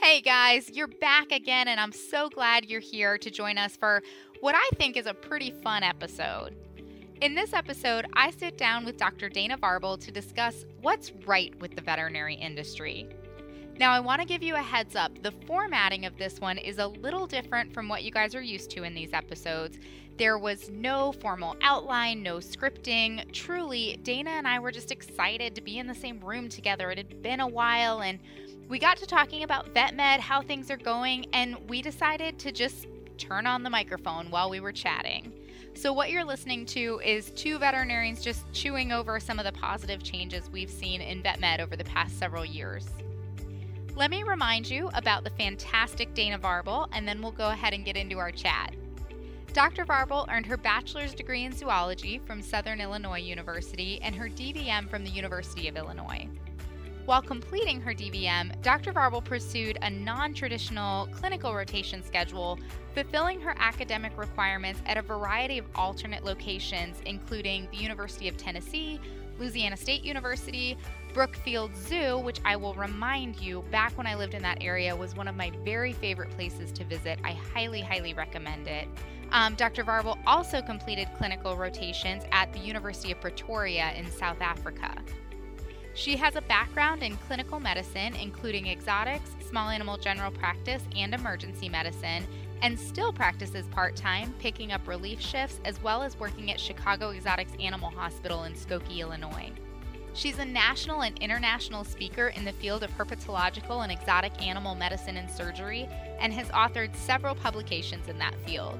Hey guys, you're back again, and I'm so glad you're here to join us for what I think is a pretty fun episode. In this episode, I sit down with Dr. Dana Varble to discuss what's right with the veterinary industry. Now, I want to give you a heads up the formatting of this one is a little different from what you guys are used to in these episodes. There was no formal outline, no scripting. Truly, Dana and I were just excited to be in the same room together. It had been a while, and we got to talking about vet med, how things are going, and we decided to just turn on the microphone while we were chatting. So, what you're listening to is two veterinarians just chewing over some of the positive changes we've seen in vet med over the past several years. Let me remind you about the fantastic Dana Varble, and then we'll go ahead and get into our chat. Dr. Varble earned her bachelor's degree in zoology from Southern Illinois University and her DVM from the University of Illinois. While completing her DVM, Dr. Varble pursued a non traditional clinical rotation schedule, fulfilling her academic requirements at a variety of alternate locations, including the University of Tennessee, Louisiana State University, Brookfield Zoo, which I will remind you, back when I lived in that area, was one of my very favorite places to visit. I highly, highly recommend it. Um, Dr. Varble also completed clinical rotations at the University of Pretoria in South Africa. She has a background in clinical medicine, including exotics, small animal general practice, and emergency medicine, and still practices part time, picking up relief shifts as well as working at Chicago Exotics Animal Hospital in Skokie, Illinois. She's a national and international speaker in the field of herpetological and exotic animal medicine and surgery and has authored several publications in that field.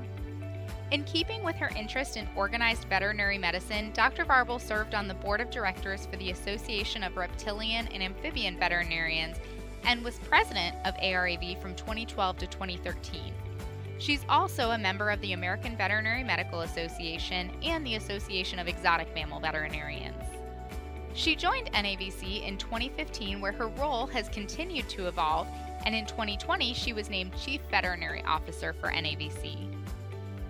In keeping with her interest in organized veterinary medicine, Dr. Varble served on the board of directors for the Association of Reptilian and Amphibian Veterinarians and was president of ARAV from 2012 to 2013. She's also a member of the American Veterinary Medical Association and the Association of Exotic Mammal Veterinarians. She joined NAVC in 2015, where her role has continued to evolve, and in 2020, she was named Chief Veterinary Officer for NAVC.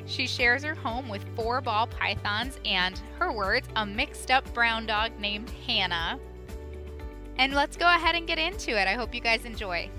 She shares her home with four ball pythons and, her words, a mixed up brown dog named Hannah. And let's go ahead and get into it. I hope you guys enjoy.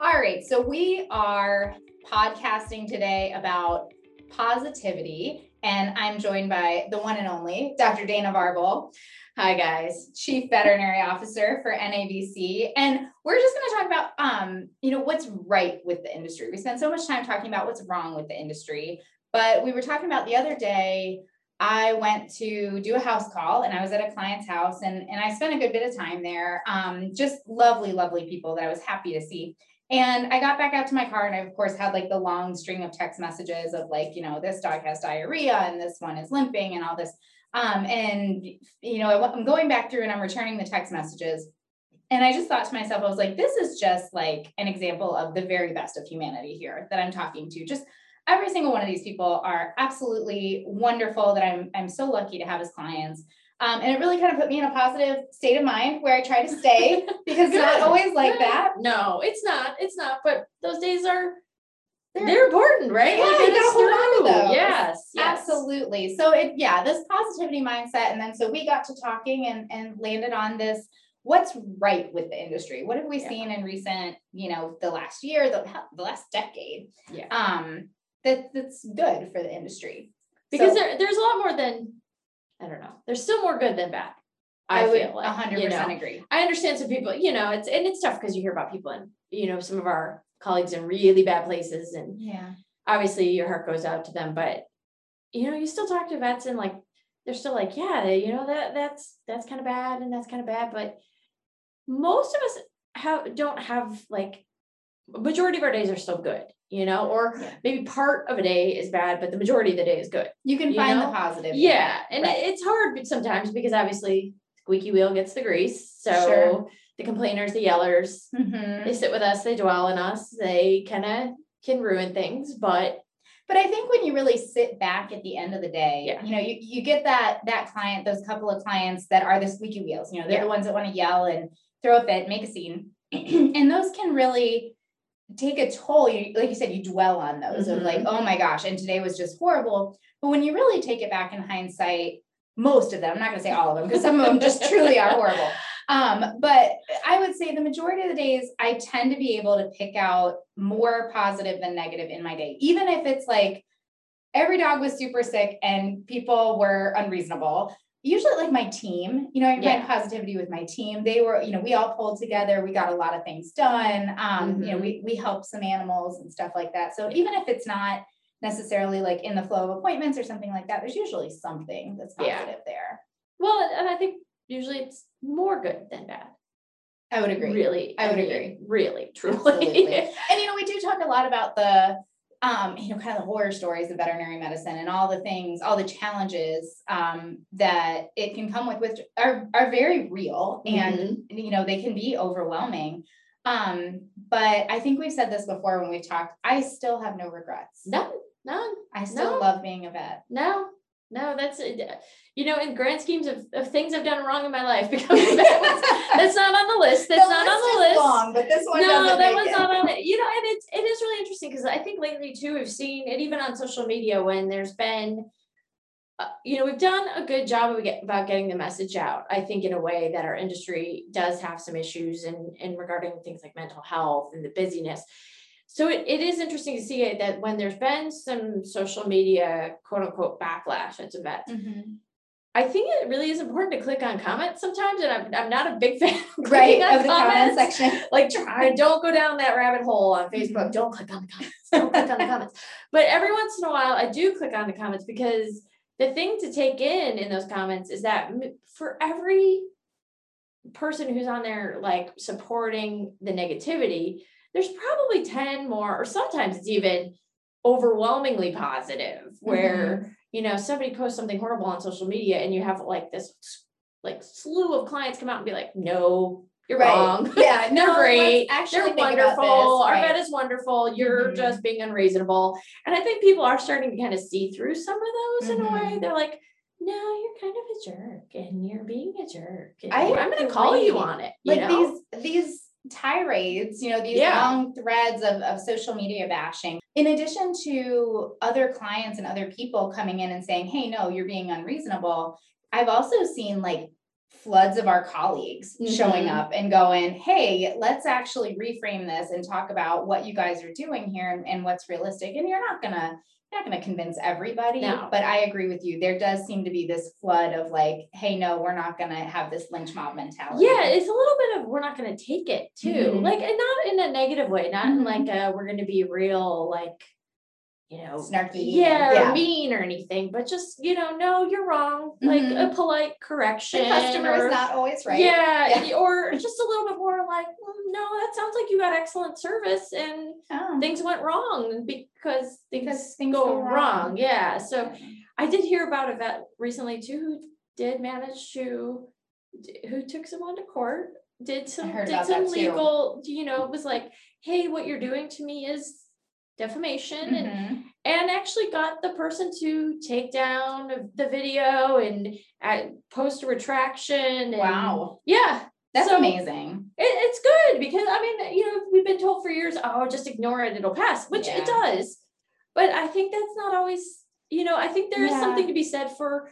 All right, so we are podcasting today about positivity, and I'm joined by the one and only Dr. Dana Varble. Hi, guys. Chief Veterinary Officer for NAVC. And we're just going to talk about, um, you know, what's right with the industry. We spend so much time talking about what's wrong with the industry, but we were talking about the other day. I went to do a house call and I was at a client's house and, and I spent a good bit of time there. Um, just lovely, lovely people that I was happy to see. And I got back out to my car and I, of course, had like the long string of text messages of like, you know, this dog has diarrhea and this one is limping and all this. Um, and, you know, I'm going back through and I'm returning the text messages. And I just thought to myself, I was like, this is just like an example of the very best of humanity here that I'm talking to. Just every single one of these people are absolutely wonderful that I'm, I'm so lucky to have as clients. Um, and it really kind of put me in a positive state of mind where I try to stay because it's not always like that. No, it's not. It's not. But those days are they're, they're important, right? Yeah, like, you gotta hold on to those. Yes, yes, absolutely. So it, yeah, this positivity mindset, and then so we got to talking and and landed on this. What's right with the industry? What have we yeah. seen in recent, you know, the last year, the, the last decade? Yeah. Um, that that's good for the industry because so, there, there's a lot more than I don't know. There's still more good than bad. I, I feel like 100% you know, agree. I understand some people, you know, it's and it's tough because you hear about people and you know some of our colleagues in really bad places and yeah obviously your heart goes out to them but you know you still talk to vets and like they're still like yeah you know that that's that's kind of bad and that's kind of bad but most of us have don't have like majority of our days are still good you know or yeah. maybe part of a day is bad but the majority of the day is good you can you find know? the positive yeah and right. it's hard sometimes because obviously squeaky wheel gets the grease so sure the complainers, the yellers, mm-hmm. they sit with us, they dwell in us, they kind of can ruin things, but but I think when you really sit back at the end of the day, yeah. you know, you, you get that that client, those couple of clients that are the squeaky wheels, you know, they're yeah. the ones that want to yell and throw a fit, make a scene. and those can really take a toll. You like you said, you dwell on those mm-hmm. of like, oh my gosh, and today was just horrible. But when you really take it back in hindsight, most of them. I'm not going to say all of them because some of them just truly are horrible. Um, but I would say the majority of the days I tend to be able to pick out more positive than negative in my day, even if it's like every dog was super sick and people were unreasonable. Usually, like my team, you know, I Yeah. find positivity with my team. They were, you know, we all pulled together. We got a lot of things done. Um, you know, Mhm. we we helped some animals and stuff like that. So even if it's not necessarily like in the flow of appointments or something like that, there's usually something that's Yeah. positive there. Well, and I think usually it's more good than bad. I would agree. Really, I would mean, agree. Really, truly. And you know, we do talk a lot about the um, you know, kind of the horror stories of veterinary medicine and all the things, all the challenges um, that it can come with, which are are very real and Mm-hmm. you know they can be overwhelming. Um, but I think we've said this before when we've talked. I still have no regrets. None, none. I still no. love being a vet. No, no, that's it. You know, in grand schemes of, of things I've done wrong in my life, because vet was- that's not on the list. That's not on the list. Long, but this one no, that was it. not on it. You know, and it's it is really interesting because I think lately too we've seen it even on social media when there's been, uh, you know, we've done a good job of get, about getting the message out. I think in a way that our industry does have some issues in in regarding things like mental health and the busyness. So it, it is interesting to see that when there's been some social media quote unquote backlash at vets, Mhm. I think it really is important to click on comments sometimes, and I'm, I'm not a big fan of Right of the comment comments section. like try don't go down that rabbit hole on Mm-hmm. Facebook. Don't click on the comments. Don't click on the comments. But every once in a while, I do click on the comments because the thing to take in in those comments is that for every person who's on there like supporting the negativity, there's probably 10 more, or sometimes it's even overwhelmingly positive, where you know somebody posts something horrible on social media and you have like this like slew of clients come out and be like, no, you're Right. wrong. Yeah, They're no, great. actually They're wonderful. this, Our right. vet is wonderful. You're Mhm. just being unreasonable. And I think people are starting to kind of see through some of those in a way. Mhm. They're like, no, you're kind of a jerk and you're being a jerk. I I'm going to call you on it. You like know? these these tirades you know these Yeah. long threads of, of social media bashing in addition to other clients and other people coming in and saying hey no you're being unreasonable i've also seen like floods of our colleagues showing Mhm. up and going hey let's actually reframe this and talk about what you guys are doing here and, and what's realistic and you're not gonna you're not going to convince everybody No. but i agree with you there does seem to be this flood of like hey no we're not going to have this lynch mob mentality Yeah, it's a little bit of we're not going to take it too, Mhm. like and not in a negative way, not in Mhm. like a we're going to be real like, you know, snarky. yeah, yeah. mean or anything, but just you know, no, you're wrong, like Mhm. a polite correction. The customer or- is not always right. Yeah, Yeah. or just a little bit more like, "Mm, no, that sounds like you got excellent service and Oh. things went wrong because things, Because things go, go wrong. wrong. Yeah, so I did hear about a vet recently too who did manage to who took someone to court, did some did some that too. legal, you know, it was like, hey, what you're doing to me is defamation and Mhm. and actually got the person to take down the video and uh, post a retraction and Wow. yeah That's so amazing. it, it's good because I mean, you know, we've been told for years, oh, just ignore it, it'll pass, which Yeah. it does. But I think that's not always, you know, I think there is Yeah. something to be said for,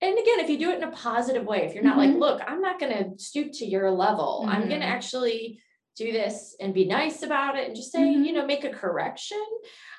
and again, if you do it in a positive way, if you're not like, Mhm. look, I'm not going to stoop to your level, I'm going to actually do this and be nice about it and just say, you Mhm. know, make a correction.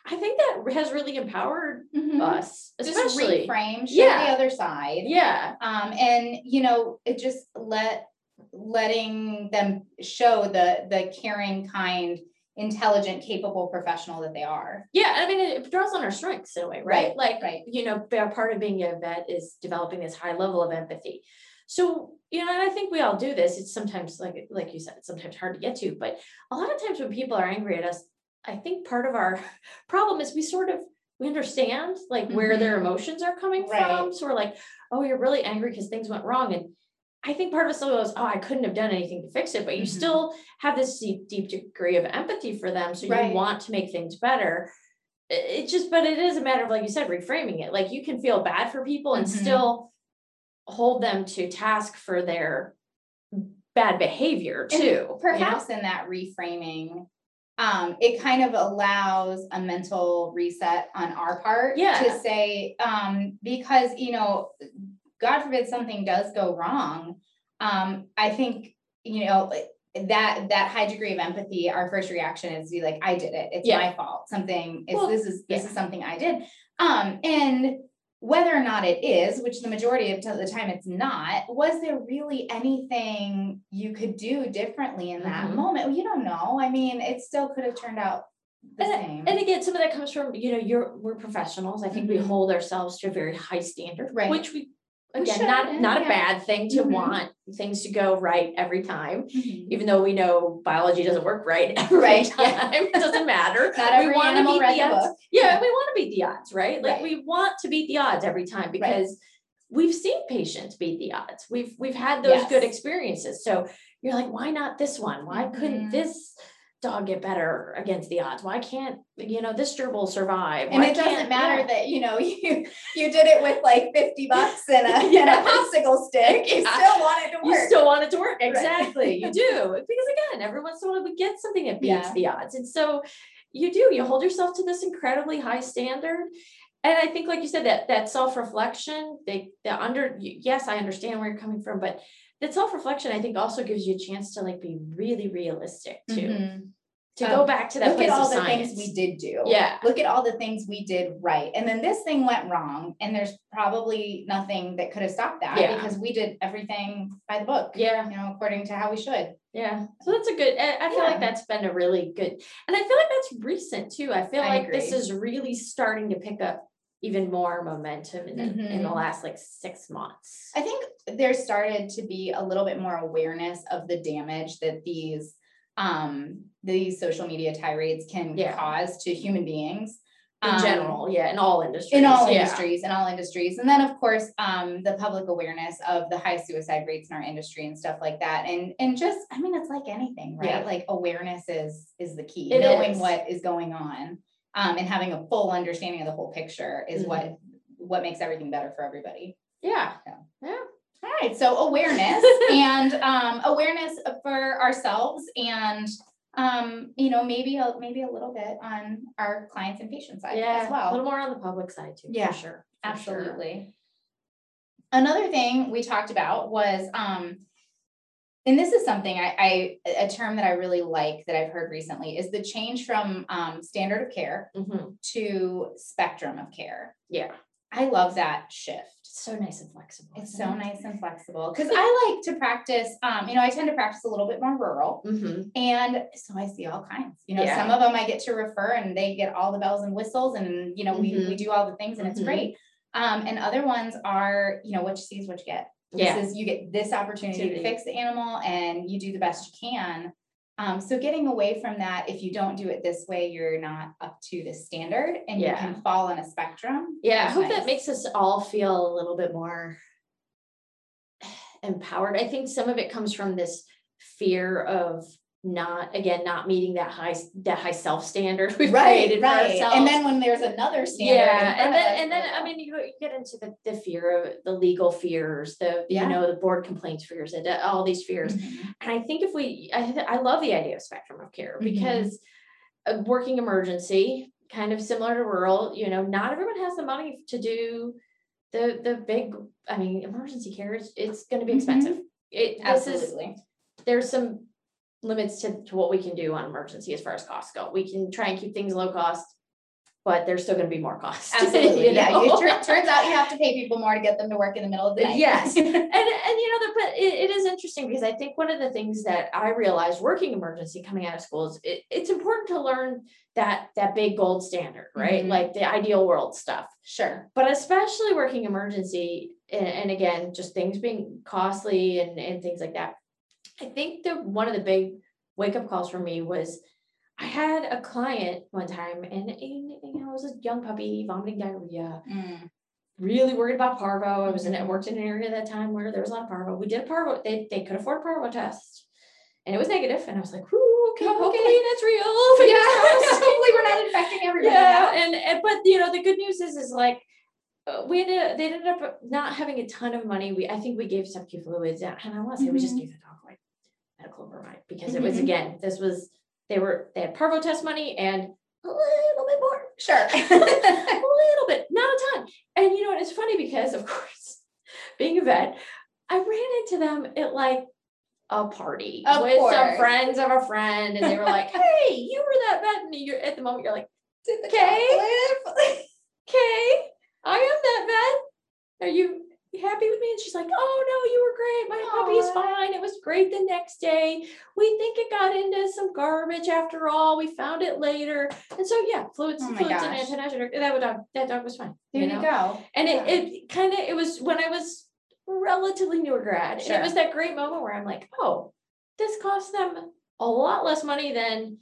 I think that has really empowered Mhm. us, Just especially. reframe, show Yeah. the other side. Yeah. Um, and you know, it just let letting them show the the caring, kind, intelligent, capable professional that they are. Yeah, I mean, it, it draws on our strengths in a way, right? Right, Like, right. you know, part of being a vet is developing this high level of empathy. So, you know, and I think we all do this. It's sometimes like like you said, it's sometimes hard to get to, but a lot of times when people are angry at us, I think part of our problem is we sort of we understand like where their emotions are coming from. So we're like, oh, you're really angry because things went wrong. And I think part of us still goes, oh, I couldn't have done anything to fix it, but you Mhm. still have this deep, deep degree of empathy for them. So Right. you want to make things better. I- It just, but it is a matter of, like you said, reframing it. Like you can feel bad for people and Mhm. still hold them to task for their bad behavior And too. you know? Perhaps in that reframing, um, it kind of allows a mental reset on our part Yeah. to say, um, because you know, God forbid something does go wrong, um, I think, you know, that that high degree of empathy, our first reaction is to be like, I did it. It's Yeah. my fault. Something is Well, this is this yeah. is something I did. Um, and whether or not it is, which the majority of the time it's not, was there really anything you could do differently in that Mhm. moment? Well, you don't know. I mean, it still could have turned out the same. And again, some of that comes from, you know, you're, we're professionals. I think we Mhm. hold ourselves to a very high standard, Right. which we, We again, not, not a bad thing to Mhm. want things to go right every time. Mhm. Even though we know biology doesn't work right every Right, time, yeah. it doesn't matter. Not We wanna beat the odds. Yeah, Yeah. we want to beat the odds, right? Like Right. we want to beat the odds every time because we've seen patients beat the odds. We've we've had those good experiences. So you're like, why not this one? Why couldn't Mhm. this dog get better against the odds? Why can't you know this gerbil survive? And it doesn't matter yeah. that, you know, you you did it with like 50 bucks and a, and a popsicle stick. You Yeah. still want it to You work. still want it to work. Right. Exactly. You do. Because again, every once in a while we get something that beats Yeah. the odds. And so you do, you hold yourself to this incredibly high standard. And I think, like you said, that that self-reflection, they the under yes, I understand where you're coming from, but that self-reflection, I think, also gives you a chance to like be really realistic too. Mhm. To Um, go back to that Look at all the science. things we did do. Yeah. Look at all the things we did right. And then this thing went wrong. And there's probably nothing that could have stopped that Yeah. because we did everything by the book. Yeah. You know, according to how we should. Yeah. So that's a good, I feel like that's been a really good, and I feel like that's recent too. I feel I like this is really starting to pick up even more momentum in the, in the Mhm. last like six months. I think there started to be a little bit more awareness of the damage that these um these social media tirades can Yeah. cause to human beings. In Um, general, yeah, in all industries. in all yeah. industries in all industries and then of course um the public awareness of the high suicide rates in our industry and stuff like that and and just i mean it's like anything right Yeah. like awareness is is the key It knowing is. what is going on um and having a full understanding of the whole picture is what Mm-hmm. what makes everything better for everybody Yeah. Yeah. Yeah. all right so awareness and um awareness for ourselves and um you know maybe a maybe a little bit on our clients and patient side Yeah. as well A little more on the public side too. Yeah, For sure. for sure. Absolutely. Another thing we talked about was, um, and this is something I, I, a term that I really like that I've heard recently is the change from um, standard of care Mhm. to spectrum of care. Yeah. I love that shift. So nice and flexible. It's so it? nice and flexible because I like to practice, um, you know, I tend to practice a little bit more rural. Mhm. And so I see all kinds, you know, Yeah. some of them I get to refer and they get all the bells and whistles and, you know, we, we Mhm. do all the things and it's Mhm. great. Um, and other ones are, you know, what you see is what you get. This is, you get this opportunity to fix the animal and you do the best you can. Um, so getting away from that, if you don't do it this way, you're not up to the standard and you can fall on a spectrum. Yeah, I hope nice. that makes us all feel a little bit more empowered. I think some of it comes from this fear of not again not meeting that high that high self standard we've created for ourselves. And then when there's another standard. yeah, and then and then I mean you, you get into the, the fear of the legal fears, the Yeah. you know the board complaints fears, and all these fears. Mhm. And I think if we, I, I love the idea of spectrum of care Mhm. because a working emergency, kind of similar to rural, you know, not everyone has the money to do the the big. I mean, emergency care is it's going to be Mhm. expensive. It this is Absolutely. there's some limits to, to what we can do on emergency as far as costs go. We can try and keep things low cost, but there's still going to be more costs. Absolutely. you Yeah. know? you- tur- turns out you have to pay people more to get them to work in the middle of the night. Yes. and and you know the, but it, it is interesting because I think one of the things that I realized working emergency coming out of school is it, it's important to learn that that big gold standard, right? Mhm. Like the ideal world stuff. sure. But especially working emergency and, and again, just things being costly and, and things like that. I think the one of the big wake up calls for me was I had a client one time and, and you know, it was a young puppy vomiting diarrhea Mm, really worried about parvo. I was in, I worked in an area at that time where there was a lot of parvo. We did a parvo, they, they could afford a parvo test. And it was negative, and I was like, "Whoo, okay, hopefully okay. that's real." Fingers Yeah. Hopefully we're not infecting everybody. yeah, and, and but you know the good news is is like uh, we ended they ended up not having a ton of money. We I think we gave sub Q fluids, and I want to say we just Mhm. gave the dog like metoclopramide because it was Mhm. again this was they were they had parvo test money and a little bit more Sure. a little bit, not a ton. And you know, what? it's funny because, of course, being a vet, I ran into them at like a party Of with some friends of a friend, and they were like, "Hey, you were that vet," and you're at the moment you're like, Okay. "Okay, I am that vet. Are you?" Happy with me, and she's like, "Oh no, you were great. My puppy's Aw. fine. It was great the next day. We think it got into some garbage after all. We found it later, and so yeah, fluids, Oh fluids, and gosh. That dog, that dog was fine. There you, know? go. And Yeah. it, it kind of it was when I was relatively newer grad. And it was that great moment where I'm like, oh, this cost them a lot less money than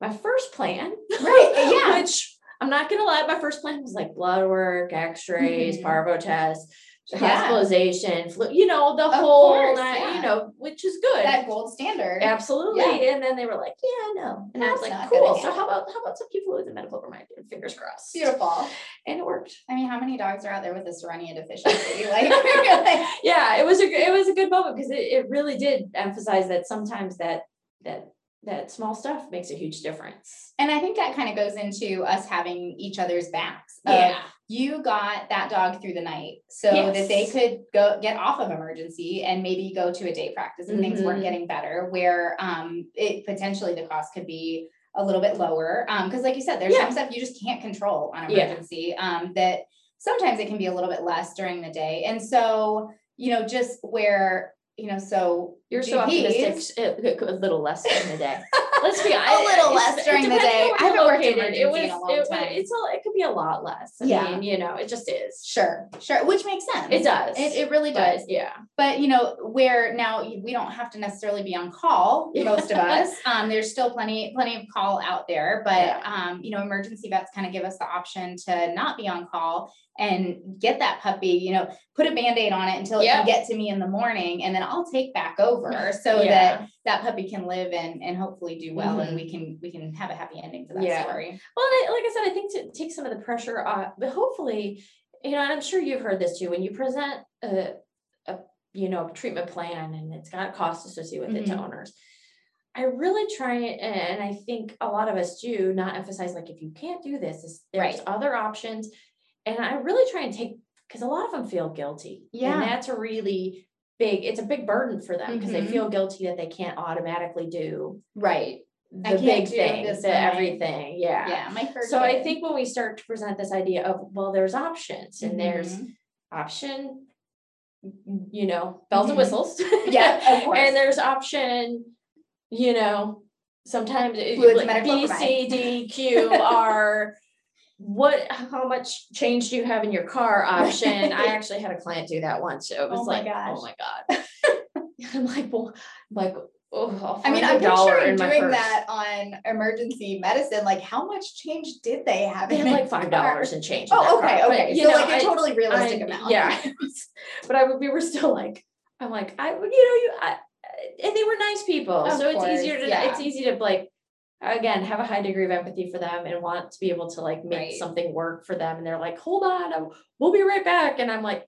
my first plan. Right, yeah. Which I'm not gonna lie, my first plan was like blood work, x-rays, Mhm. parvo tests. Hospitalization, flu, you know, the Of whole course, night, yeah. you know, which is good. that gold standard. Absolutely. And then they were like, yeah, no. And I was like, cool. So how about how about some people with a medical reminder? Fingers crossed. Beautiful. And it worked. I mean, how many dogs are out there with a Cerenia deficiency? Like, like yeah, it was a it was a good moment because it, it really did emphasize that sometimes that that that small stuff makes a huge difference. and I think that kind of goes into us having each other's backs. Yeah. You got that dog through the night so that they could go get off of emergency and maybe go to a day practice and things weren't Mhm. getting better where um it potentially the cost could be a little bit lower um because like you said there's Yeah. some stuff you just can't control on Yeah. emergency um that sometimes it can be a little bit less during the day and so you know just where you know so You're so optimistic. A little less during the day. Let's be A little less during the day. I haven't worked emergency it was, in a long it, time. It's a, it could be a lot less. I Yeah. mean, you know, it just is. sure sure which makes sense It does. it, it really But, does yeah. but you know where now we don't have to necessarily be on call most of us um there's still plenty plenty of call out there but Yeah. um you know emergency vets kind of give us the option to not be on call and get that puppy you know put a band-aid on it until it can get to me in the morning and then i'll take back over so Yeah. that that puppy can live and and hopefully do well and we can we can have a happy ending to that Yeah. story Well, like I said, I think to take some of the pressure off, but hopefully, you know, and I'm sure you've heard this too, when you present a, a you know, treatment plan and it's got costs associated with it to Mhm. owners. I really try and I think a lot of us do not emphasize like if you can't do this, is there's Right. other options. And I really try and take because a lot of them feel guilty. Yeah. And that's a really big, it's a big burden for them because Mhm. they feel guilty that they can't automatically do right the big do things, the everything. Yeah. yeah my first So I think when we start to present this idea of, well, there's options and there's Mhm. option, you know, bells Mhm. and whistles. Yeah, of course. And there's option, you know, sometimes Fluids, like B, C, D, Q, R. What, how much change do you have in your car option? I actually had a client do that once. It was Oh like, oh gosh. oh my God. I'm like, well, I'm like, oh, I mean, I'm picturing doing that on emergency medicine. Like, how much change did they have? They had like five dollars in change. Oh, okay, car, but, okay. you So know, like a I- totally realistic I- amount. Yeah. but I would, we were still like, I'm like, I, you know, you, I, and they were nice people. Of so it's easier to, yeah. it's easy to like, again, have a high degree of empathy for them and want to be able to like make Right. something work for them. And they're like, hold on, I'm, we'll be right back. And I'm like,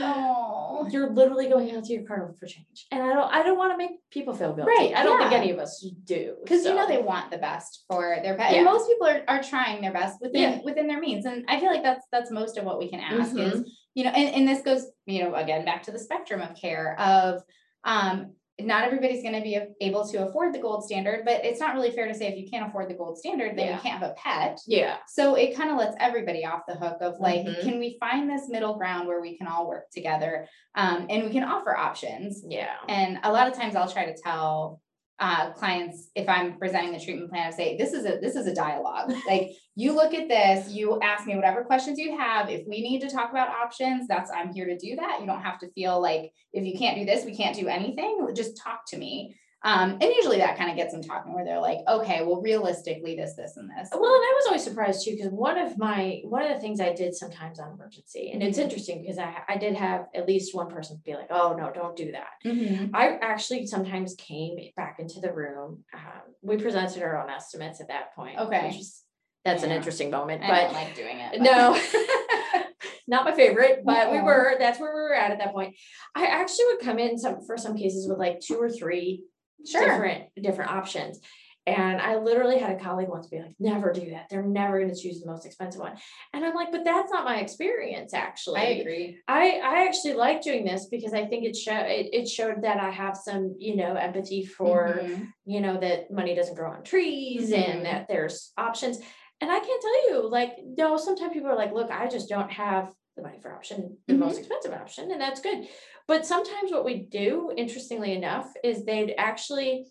Oh. you're literally going out to your car for change. And I don't, I don't want to make people feel guilty. Right, I don't think any of us do. Because you know they want the best for their pet, Yeah. and most people are, are trying their best within Yeah. within their means. And I feel like that's that's most of what we can ask Mm-hmm. is you know, and, and this goes you know again back to the spectrum of care of um not everybody's going to be able to afford the gold standard, but it's not really fair to say if you can't afford the gold standard, then Yeah. you can't have a pet. yeah. So it kind of lets everybody off the hook of like, Mhm. can we find this middle ground where we can all work together um, and we can offer options? Yeah. And a lot of times I'll try to tell uh, clients if I'm presenting the treatment plan, I say, this is a this is a dialogue. like you look at this, you ask me whatever questions you have. If we need to talk about options, that's I'm here to do that. You don't have to feel like if you can't do this, we can't do anything. Just talk to me. Um, and usually that kind of gets them talking where they're like, okay, well, realistically, this, this, and this. Well, and I was always surprised too, because one of my one of the things I did sometimes on emergency, and it's Mhm. interesting because I I did have at least one person be like, "Oh no, don't do that." Mhm. I actually sometimes came back into the room. Um, we presented our own estimates at that point. Okay. is- that's an interesting moment, I but like doing it. but- no, not my favorite, but we were. That's where we were at at that point. I actually would come in some for some cases with like two or three sure. different different options And I literally had a colleague once be like, never do that. They're never going to choose the most expensive one. And I'm like, but that's not my experience actually. I agree. I, I actually like doing this because I think it show it, it showed that I have some, you know, empathy for, Mhm. you know, that money doesn't grow on trees Mhm. and that there's options. And I can't tell you, like, no, sometimes people are like, look, I just don't have the money for option, the Mhm. most expensive option, and that's good. But sometimes what we do, interestingly enough, is they'd actually,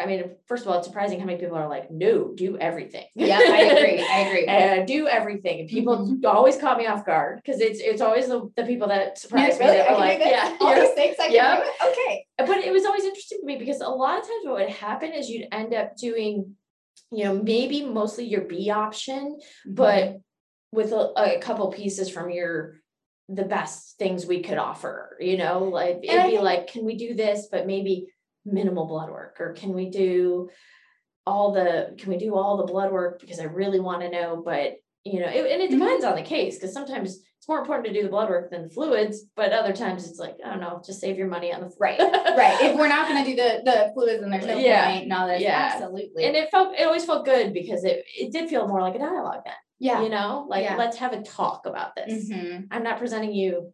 I mean, first of all, it's surprising how many people are like, no, do everything. Yeah, I agree. I agree. Uh, do everything. And people Mhm. always caught me off guard because it's it's always the, the people that surprise me really? that I are like, yeah, All these things I can yeah. do? Okay. but it was always interesting to me because a lot of times what would happen is you'd end up doing, you know, maybe mostly your B option, Mm-hmm. but with a, a couple pieces from your the best things we could offer, you know, like it'd be like, can we do this, but maybe minimal blood work, or can we do all the can we do all the blood work because I really want to know, but you know, it, and it Mhm. depends on the case because sometimes it's more important to do the blood work than the fluids, but other times it's like, I don't know, just save your money on the Right, right. If we're not gonna do the the fluids and there's no Yeah, point, no, there's yeah. absolutely. and it felt it always felt good because it it did feel more like a dialogue then yeah. you know like Yeah. let's have a talk about this Mhm. i'm not presenting you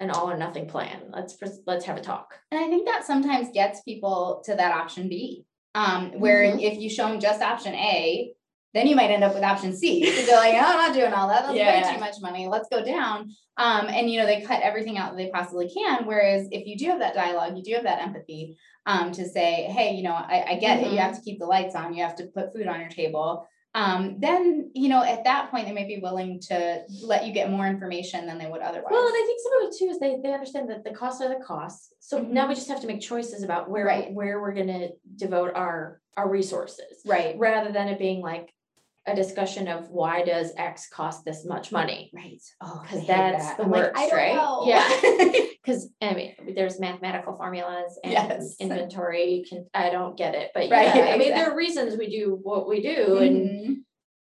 an all or nothing plan let's pres- let's have a talk And I think that sometimes gets people to that option B. Um, where Mhm. if you show them just option A, then you might end up with option C. They're like, "Oh, I'm not doing all that. That's way Yeah. too much money. Let's go down. Um, and you know, they cut everything out that they possibly can. Whereas if you do have that dialogue, you do have that empathy um, to say, hey, you know, I, I get it. You Mhm. have to keep the lights on, you have to put food on your table. Um, then, you know, at that point, they may be willing to let you get more information than they would otherwise. well and i think some of it too is they they understand that the costs are the costs so Mhm. now we just have to make choices about where Right. where we're going to devote our our resources right. rather than it being like a discussion of why does x cost this much money Right. Oh, because that's that. the I'm like, worst, I don't right? know. Yeah, because I mean, there's mathematical formulas and Yes. inventory. Can I don't get it, but Right, yeah, I mean, there are reasons we do what we do, and Mhm.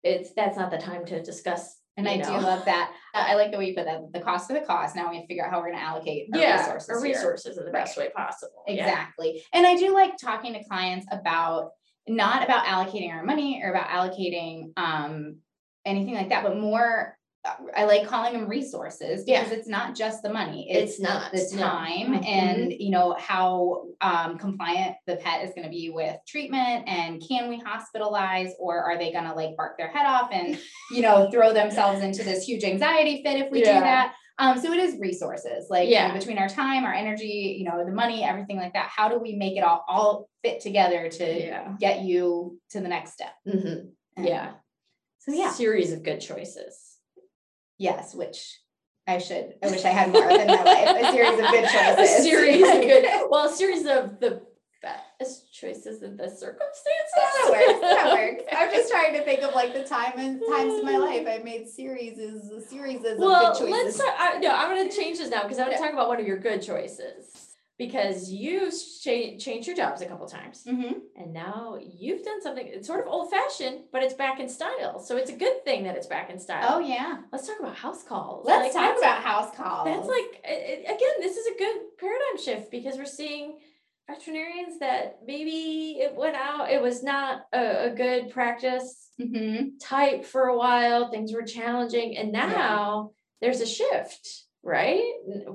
it's that's not the time to discuss. And I do love that. I like the way you put that. The cost of the cost. Now we have to figure out how we're going to allocate our yeah, resources. our here. resources in the best way possible. Yeah. Exactly. And I do like talking to clients about not about allocating our money or about allocating um anything like that, but more I like calling them resources Yeah. because it's not just the money. It's not, the no. time Mhm. and you know how um, compliant the pet is going to be with treatment and can we hospitalize or are they going to like bark their head off and you know throw themselves into this huge anxiety fit if we Yeah. do that um, so it is resources like you know, Yeah. between our time our energy you know the money everything like that how do we make it all all fit together to Yeah. get you to the next step Mhm. Yeah. so yeah Series of good choices. Yes which i should i wish i had more in my life a series of good choices a series of good. Well, a series of the best choices in the circumstances. That works. That works. I'm just trying to think of like the time and times in my um, life I made series is a series of well, good let's choices. talk, I, no, I'm going to change this now because I want Yeah. to talk about one of your good choices because you cha- changed your jobs a couple times Mhm. and now you've done something. It's sort of old fashioned, but it's back in style. So it's a good thing that it's back in style. Oh yeah. let's talk about house calls. Let's Like, talk about house calls. That's like a- again, this is a good paradigm shift because we're seeing veterinarians that maybe it went out. It was not a, a good practice Mhm. type for a while. Things were challenging, and now there's a shift, right?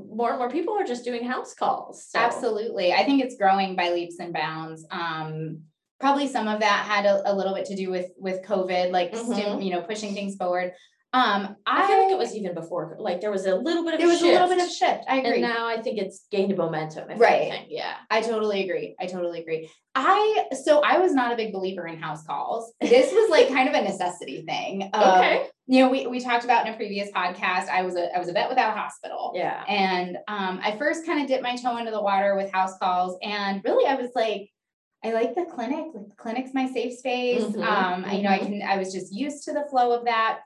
More and more people are just doing house calls. so- Absolutely. I think it's growing by leaps and bounds. Um, probably some of that had a, a little bit to do with with COVID, like stu- Mhm. you know, pushing things forward. Um, I feel like it was even before. Like there was a little bit of there was shift, a little bit of shift. I agree. and now I think it's gained momentum. If Right. anything. Yeah. I totally agree. I totally agree. I so I was not a big believer in house calls. This was like kind of a necessity thing. Um, Okay. You know, we we talked about in a previous podcast. I was a I was a vet without a hospital. Yeah. And um, I first kind of dipped my toe into the water with house calls, and really I was like, I like the clinic. Like the clinic's my safe space. Mhm, Um, I, you know, I mhm. can. I was just used to the flow of that.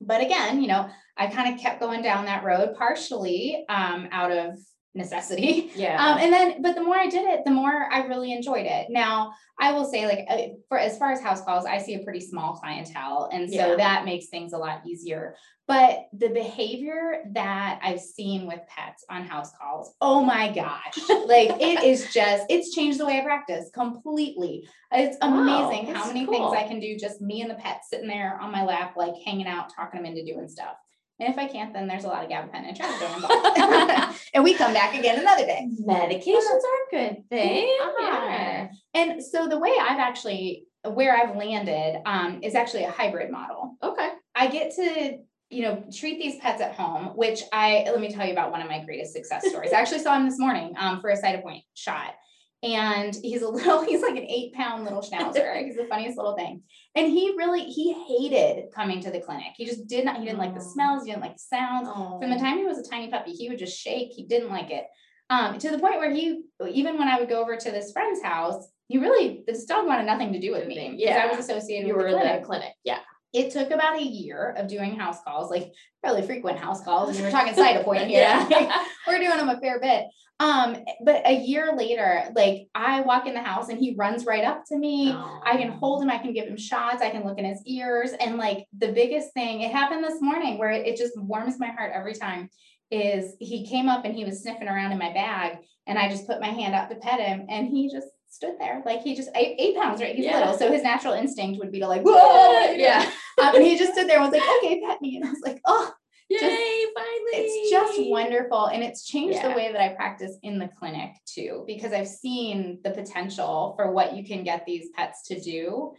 But again, you know, I kind of kept going down that road, partially um, out of necessity. Yeah. Um, and then, but the more I did it, the more I really enjoyed it. Now, I will say, like, uh, for as far as house calls, I see a pretty small clientele, and so Yeah. that makes things a lot easier. But the behavior that I've seen with pets on house calls, oh my gosh, like it is just, it's changed the way I practice completely. It's Wow, amazing how many cool. things I can do just me and the pet sitting there on my lap, like hanging out, talking them into doing stuff. And if I can't, then there's a lot of gabapentin and trazodone involved. and we come back again another day. Medications are a good thing. Yeah. And so the way I've actually, where I've landed, um, is actually a hybrid model. Okay. I get to, you know, treat these pets at home, which I let me tell you about one of my greatest success stories. I actually saw him this morning um, for a Cytopoint point shot. And he's a little, he's like an eight pound little schnauzer. he's the funniest little thing. And he really, he hated coming to the clinic. He just did not, he didn't like the Oh. smells, he didn't like the sounds. From the time he was a tiny puppy, he would just shake. He didn't like it. Um, to the point where he, even when I would go over to this friend's house, he really, this dog wanted nothing to do with me. because I was associated you with were the clinic. the clinic. Yeah. It took about a year of doing house calls, like fairly frequent house calls. And we're talking side appointment here. Yeah. we're doing them a fair bit. Um, but a year later, like I walk in the house and he runs right up to me. I can hold him, I can give him shots, I can look in his ears. And like the biggest thing, it happened this morning where it, it just warms my heart every time. Is he came up and he was sniffing around in my bag, and I just put my hand out to pet him, and he just stood there like he just eight, eight pounds, right? He's Yeah. little, so his natural instinct would be to like, whoa, Yeah. Um, and he just stood there and was like, okay, pet me, and I was like, oh, Yay, Just- finally. it's just wonderful and it's changed the way that i practice in the clinic too because i've seen the potential for what you can get these pets to do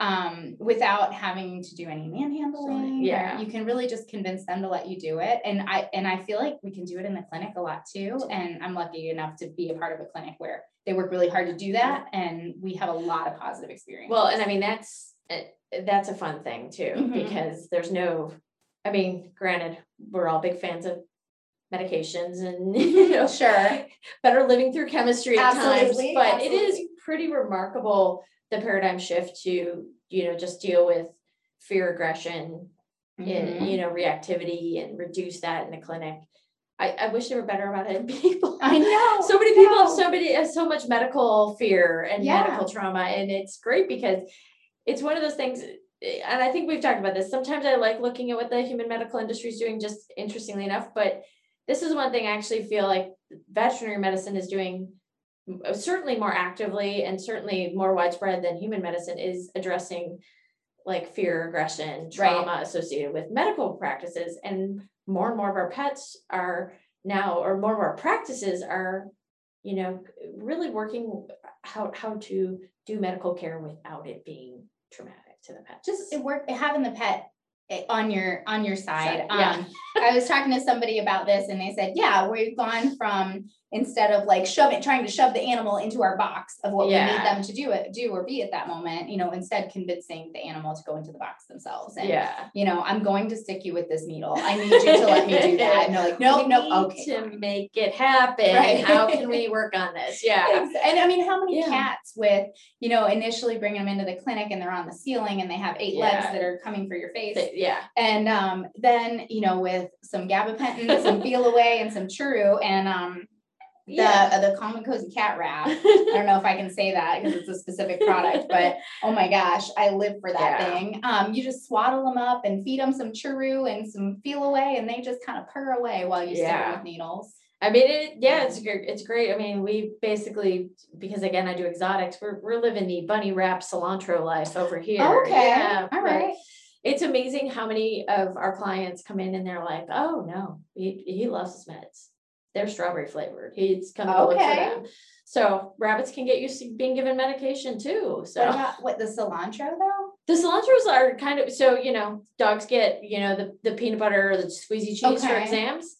um, without having to do any manhandling Yeah. you can really just convince them to let you do it and i and i feel like we can do it in the clinic a lot too and i'm lucky enough to be a part of a clinic where they work really hard to do that and we have a lot of positive experience Well, and I mean, that's, eh, that's a fun thing too, Mhm. because there's no, I mean, granted, we're all big fans of medications and, you know, Sure. better living through chemistry at times, Absolutely, but it is pretty remarkable, the paradigm shift to, you know, just deal with fear, aggression, Mhm. and, you know, reactivity and reduce that in the clinic. I, I wish they were better about it in people. i know so many people have so many have so much medical fear and Yeah. medical trauma and it's great because it's one of those things and i think we've talked about this sometimes i like looking at what the human medical industry is doing just interestingly enough but this is one thing i actually feel like veterinary medicine is doing certainly more actively and certainly more widespread than human medicine is addressing like fear aggression Right. trauma associated with medical practices and more and more of our pets are now or more of our practices are you know really working how how to do medical care without it being traumatic to the pet just it work having the pet eh, on your on your side. Side, yeah. Um, I was talking to somebody about this, and they said, "Yeah, we've gone from instead of like shoving, trying to shove the animal into our box of what we need them to do it, do or be at that moment, you know, instead convincing the animal to go into the box themselves. And yeah you know, I'm going to stick you with this needle. I need you to let me do that. And they're like, no, We no, okay. to fine." make it happen Right. how can we work on this yeah And I mean, how many Yeah. cats with, you know, initially bringing them into the clinic and they're on the ceiling and they have eight legs that are coming for your face. Th- yeah And um, then, you know, with some gabapentin, some Feliway and some churu and um, the, yeah uh, the common cozy cat wrap. I don't know if I can say that because it's a specific product, but oh my gosh, I live for that Yeah. thing. Um, you just swaddle them up and feed them some churu and some Feliway and they just kind of purr away while you stick Yeah. them with needles. I mean, it, yeah, it's great. It's great. I mean, we basically, because again, I do exotics, we're, we're living the bunny wrap cilantro life over here. Okay. Yeah, All right. It's amazing how many of our clients come in and they're like, oh no, he, he loves his meds. They're strawberry flavored. He's coming to look for Okay. them. So rabbits can get used to being given medication too. So What about what the cilantro though? the cilantros are kind of so you know dogs get you know the the peanut butter or the squeezy cheese for Okay. exams.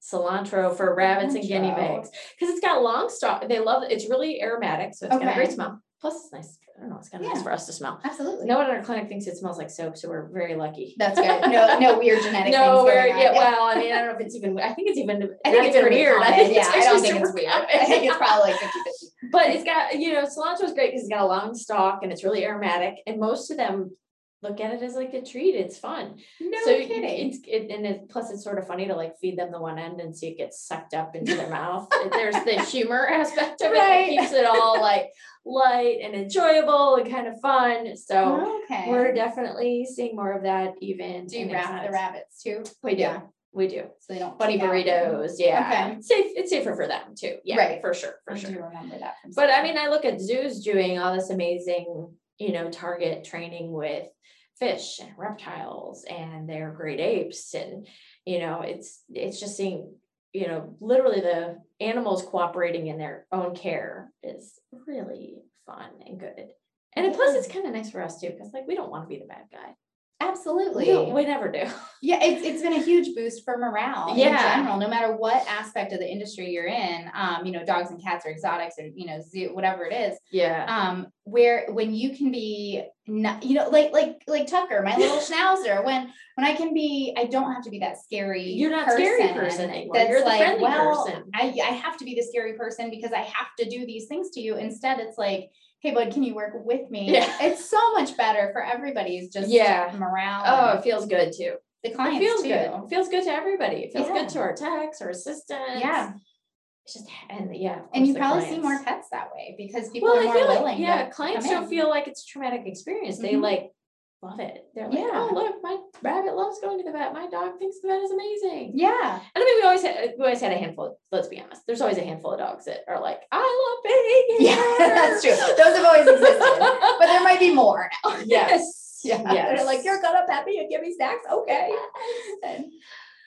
Cilantro for rabbits and guinea Cilantro. pigs because it's got long stalk. They love it. It's really aromatic, so it's got a great smell. Plus, it's nice. I don't know. It's kind of nice for us to smell. Absolutely. No one in our clinic thinks it smells like soap, so we're very lucky. That's good. No, no weird genetic no, things we're, yeah, well, I mean, I don't know if it's even. I think it's even. I think it's even weird. I think yeah, it's I don't think it's weird. common. I think it's probably like 50 50. but it's got you know cilantro is great because it's got a long stalk and it's really aromatic and most of them look at it as like a treat. It's fun. No so kidding. it's it, and it, plus it's sort of funny to like feed them the one end and see it gets sucked up into their mouth. There's the humor aspect of it Right. that keeps it all like light and enjoyable and kind of fun. So okay. we're definitely seeing more of that even. Do you wrap the rabbits too? We do. Yeah. We do. So they don't Bunny burritos, yeah. Okay. Safe. It's safer for them too. Yeah, Right. for sure, for I sure. do remember that But I mean, I look at zoos doing all this amazing, you know, target training with fish and reptiles and their great apes. And, you know, it's it's just seeing, you know, literally the animals cooperating in their own care is really fun and good. And plus it's kind of nice for us too, because like we don't want to be the bad guy. Absolutely. We, we never do. Yeah, it's it's been a huge boost for morale in Yeah. general, no matter what aspect of the industry you're in. Um, you know, dogs and cats are exotics and you know, zoo, whatever it is. Yeah. Um, where when you can be not, you know, like like like Tucker, my little schnauzer, when when I can be, I don't have to be that scary. You're not scary person anymore. That's You're the like, friendly well, person. I I have to be the scary person because I have to do these things to you. Instead, it's like, hey bud, can you work with me? Yeah. It's so much better for everybody's just Yeah. morale. Oh, it feels good too. the It clients feels too. good. It feels good to everybody. It feels Yeah. good to our techs, our assistants. Yeah. It's just and yeah. And you probably see more pets that way because people Well, are more feel like willing. yeah, clients don't in. feel like it's a traumatic experience. They Mhm. like love it. They're like, Yeah. oh look, my rabbit loves going to the vet. My dog thinks the vet is amazing. Yeah. And I mean, we always had we always had a handful. Let's be honest. There's always a handful of dogs that are like, I love being here. Yeah, that's true. Those have always existed. But there might be more now. yes. Yeah. Yes. They're like, you're gonna pet me and give me snacks. Okay. And,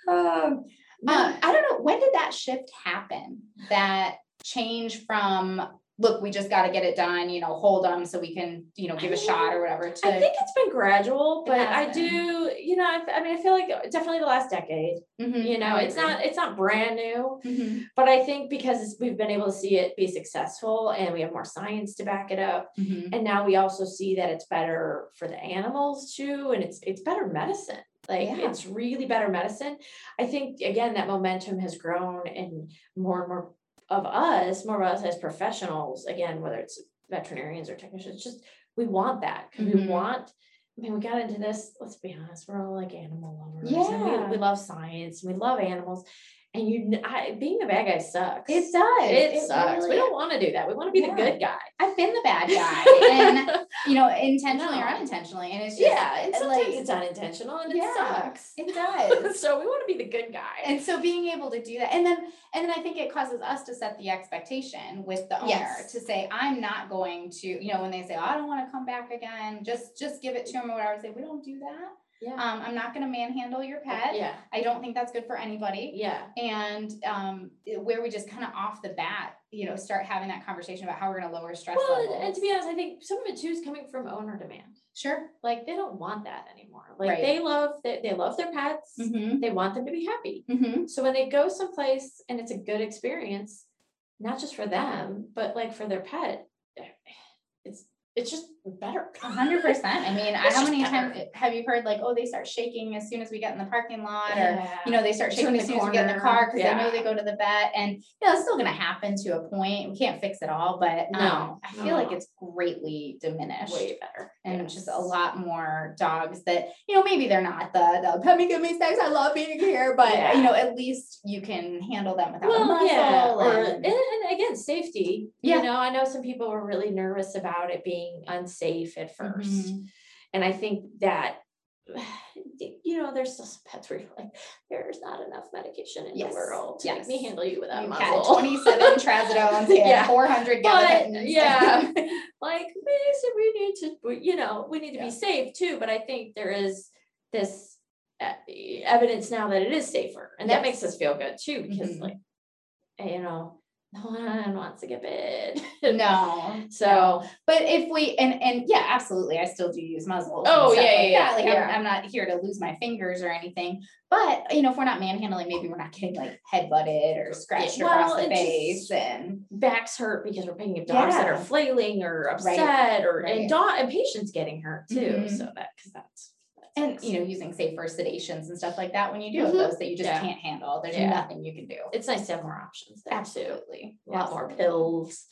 um, No. uh, I don't know. When did that shift happen? That change from look, we just got to get it done, you know, hold them so we can, you know, give a shot or whatever. To I think it's been gradual, but I do, you know, I, I mean, I feel like definitely the last decade. Mhm, You know, it's not it's not brand new, Mhm, but I think because we've been able to see it be successful and we have more science to back it up, mhm. and now we also see that it's better for the animals too, and it's it's better medicine. Like Yeah. it's really better medicine. I think again that momentum has grown, and more and more of us, more of us as professionals, again, whether it's veterinarians or technicians, just we want that because we mm-hmm. want. I mean, we got into this. Let's be honest, we're all like animal lovers. and we, Yeah. we love science. We love animals, and you, I, being the bad guy sucks. It does. It, sucks. really we don't want to do that. We want to be Yeah. the good guy. I've been the bad guy, and you know, intentionally or unintentionally, and it's just yeah, and it's sometimes like it's unintentional and it Yeah. sucks. it does. so we want to be the good guy. and so being able to do that, and then and then I think it causes us to set the expectation with the owner Yes. to say, I'm not going to, you know, when they say, oh, I don't want to come back again, just just give it to them or whatever. I Say, we don't do that. yeah. Um, I'm not going to manhandle your pet. yeah. I don't think that's good for anybody. Yeah. And um, where we just kind of off the bat, you know, start having that conversation about how we're going to lower stress Well, levels. and, to be honest, I think some of it too is coming from owner demand. sure. Like they don't want that anymore. Like Right. they love they, they love their pets. Mm-hmm. They want them to be happy. Mm-hmm. So when they go someplace and it's a good experience, not just for them, but like for their pet, it's it's just better. Hundred percent. I mean, It's how many times have you heard like, oh, they start shaking as soon as we get in the parking lot, or you know, they start shaking as soon as we get in the car because they know they go to the vet, and you know, it's still going to happen to a point. We can't fix it all, but um, No, I no, feel like it's greatly diminished. way better. And just a lot more dogs that, you know, maybe they're not the, the come and give me snacks. I love being here, but Yeah. you know, at least you can handle them without a Well, yeah, or and- and, and again, safety. Yeah. You know, I know some people were really nervous about it being unsafe at 1st Mhm. and I think that you know, there's still some pets where you're like, there's not enough medication in Yes, the world to yes. make me handle you without a You muzzle. 27 trazodones and Yeah. 400 But, yeah, like maybe we need to, you know, we need to Yeah. be safe too. But I think there is this e- evidence now that it is safer, and that makes us feel good too because, Mhm. like, you know, no one wants to get bit. No. So But if we and and yeah, absolutely, I still do use muzzles. Oh, yeah, like yeah, that. Like yeah. I'm, I'm not here to lose my fingers or anything. But you know, if we're not manhandling, maybe we're not getting like head butted or scratched well, across the face. and backs hurt because we're picking up dogs that are flailing or Right, upset, or right. and dog and patients getting hurt too. Mhm. So that because that's and you know, using safer sedations and stuff like that when you do have Mhm. those that you just Yeah. can't handle. There's Yeah. nothing you can do. it's nice to have more options there. Absolutely. A lot more pills,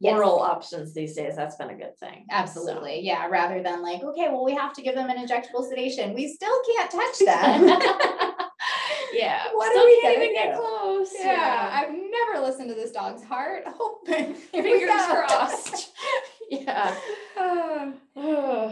Yes. oral options these days. That's been a good thing. So- Absolutely. Yeah. Rather than like, okay, well, we have to give them an injectable sedation. We still can't touch them. yeah. What still are we can't even get do? close. yeah. I've never listened to this dog's heart. Hope here we Fingers crossed. yeah.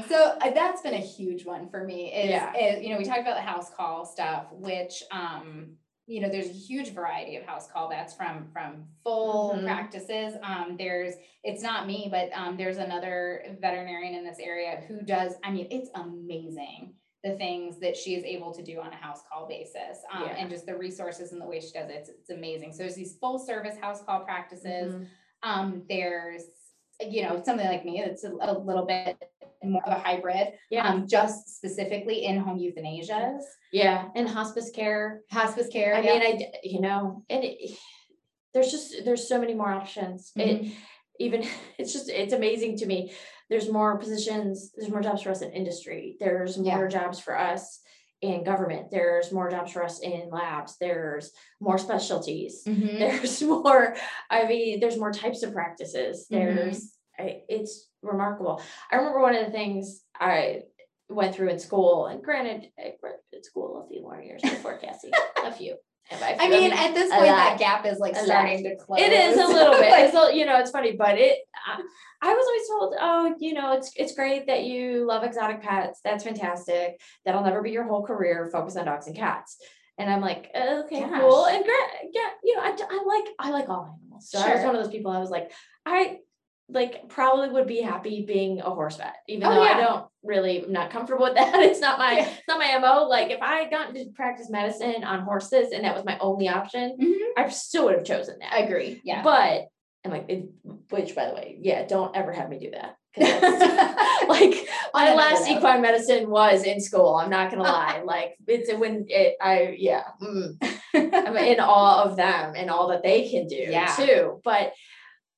So uh, that's been a huge one for me is, Yeah. is, you know, we talked about the house call stuff, which, um, you know, there's a huge variety of house call that's from, from full Mhm. practices. Um, there's, it's not me, but, um, there's another veterinarian in this area who does, I mean, it's amazing the things that she is able to do on a house call basis. Um, Yeah. and just the resources and the way she does it, it's, it's amazing. So there's these full service house call practices. Mhm. Um, there's, you know, something like me, that's a, a little bit more of a hybrid, Yeah. um, just specifically in-home euthanasias, Yeah. And hospice care. hospice care. I yeah. mean, I you know, and it, there's just, there's so many more options. It, Mhm. even, it's just, it's amazing to me. There's more positions, there's more jobs for us in industry. There's Yeah. more jobs for us in government. There's more jobs for us in labs. There's more specialties. Mhm. There's more, I mean, there's more types of practices. Mhm. There's, I, it's remarkable. I remember one of the things I went through in school, and granted, I went to school a few more years before Cassie, a few. And by a I few, mean, at this point, that gap is like starting to close. it is a little bit. It's a, you know, it's funny, but it. I, I was always told, oh, you know, it's it's great that you love exotic pets. That's fantastic. That'll never be your whole career. Focus on dogs and cats. And I'm like, okay, cool. And gra- yeah, you know, I, I like I like all animals. So I was one of those people. I was like, I like probably would be happy being a horse vet, even Oh, though yeah. I don't really I'm not comfortable with that. It's not my Yeah. it's not my mo. Like if I had gotten to practice medicine on horses and that was my only option, Mhm. I still would have chosen that. I agree. Yeah. But I'm like, it- which by the way, yeah, don't ever have me do that. like my last note. equine medicine was in school. I'm not gonna lie. Like it's when it, I yeah, mm. I'm in awe of them and all that they can do Yeah. too. But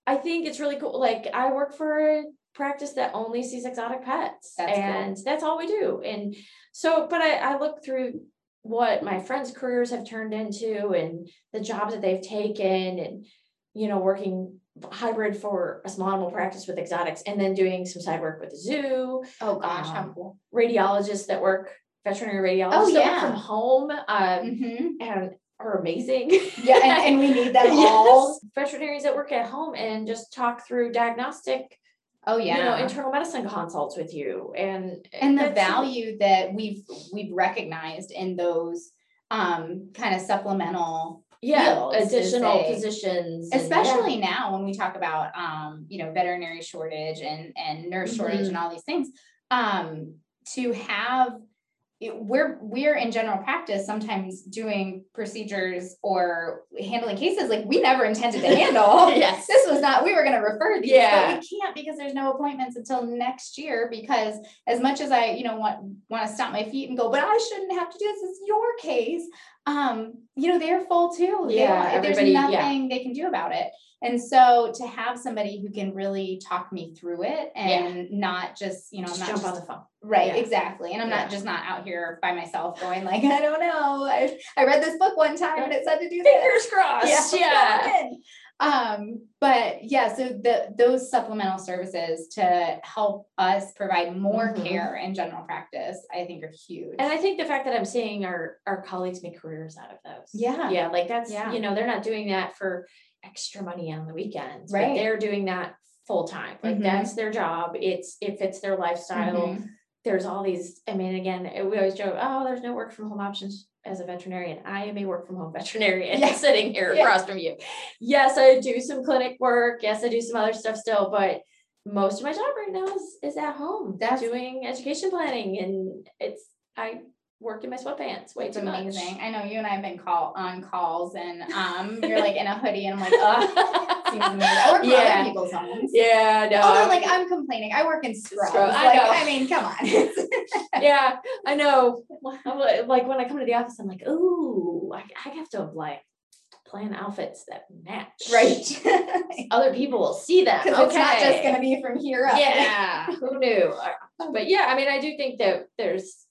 I think it's really cool. Like I work for a practice that only sees exotic pets, That's cool. and that's all we do. And so, but I, I look through what my friends' careers have turned into and the jobs that they've taken, and you know, working hybrid for a small animal practice with exotics, and then doing some side work with the zoo oh gosh, how Um, cool. radiologists that work veterinary radiologists Oh, that yeah. work from home um, Mhm. and are amazing. Yeah, and, and we need them Yes. all. Veterinarians that work at home and just talk through diagnostic, Oh yeah. you know, internal medicine consults with you and and the value that we've we've recognized in those um kind of supplemental yeah, additional they- positions, and- especially now when we talk about um you know veterinary shortage and and nurse shortage Mhm. and all these things um to have it- we're we're in general practice sometimes doing procedures or handling cases like we never intended to handle yes, this was not we were going to refer these Yeah. but we can't because there's no appointments until next year because as much as i you know want want to stomp my feet and go but i shouldn't have to do this it's your case um you know they're full too Yeah, don't- there's everybody- yeah. nothing they can do about it and so to have somebody who can really talk me through it and not just you know just not jump just on the phone. Right, Yeah. exactly. And I'm Yeah. not just not out here by myself going like, I don't know. I, I read this book one time and it said to do this. Fingers crossed. I'm Yeah. Um, but yeah, so the those supplemental services to help us provide more Mhm. care in general practice, I think are huge. And I think the fact that I'm seeing our our colleagues make careers out of those. Yeah. Yeah, like that's Yeah. you know, they're not doing that for extra money on the weekends. Right. But they're doing that full time. Like Mhm. that's their job. It's it fits their lifestyle. Mhm. There's all these, I mean, again, we always joke, oh, there's no work from home options as a veterinarian. I am a work from home veterinarian Yeah. sitting here Yeah. across from you. Yes, I do some clinic work. Yes, I do some other stuff still, but most of my job right now is is at home That's- doing education planning and it's In my sweatpants way It's too much. amazing. I know you and I have been call on calls and um you're like in a hoodie and I'm like, oh, seems amazing. I work Yeah. other people's homes. Yeah, no. Although I'm- like I'm complaining, I work in scrubs. Scrub- I like, know. I mean, come on. yeah, I know. Like when I come to the office, I'm like, ooh, I, I have to like plan outfits that match. right. Other people will see them. Okay. it's not just gonna be from here up. Yeah. Who knew? But yeah, I mean, I do think that there's.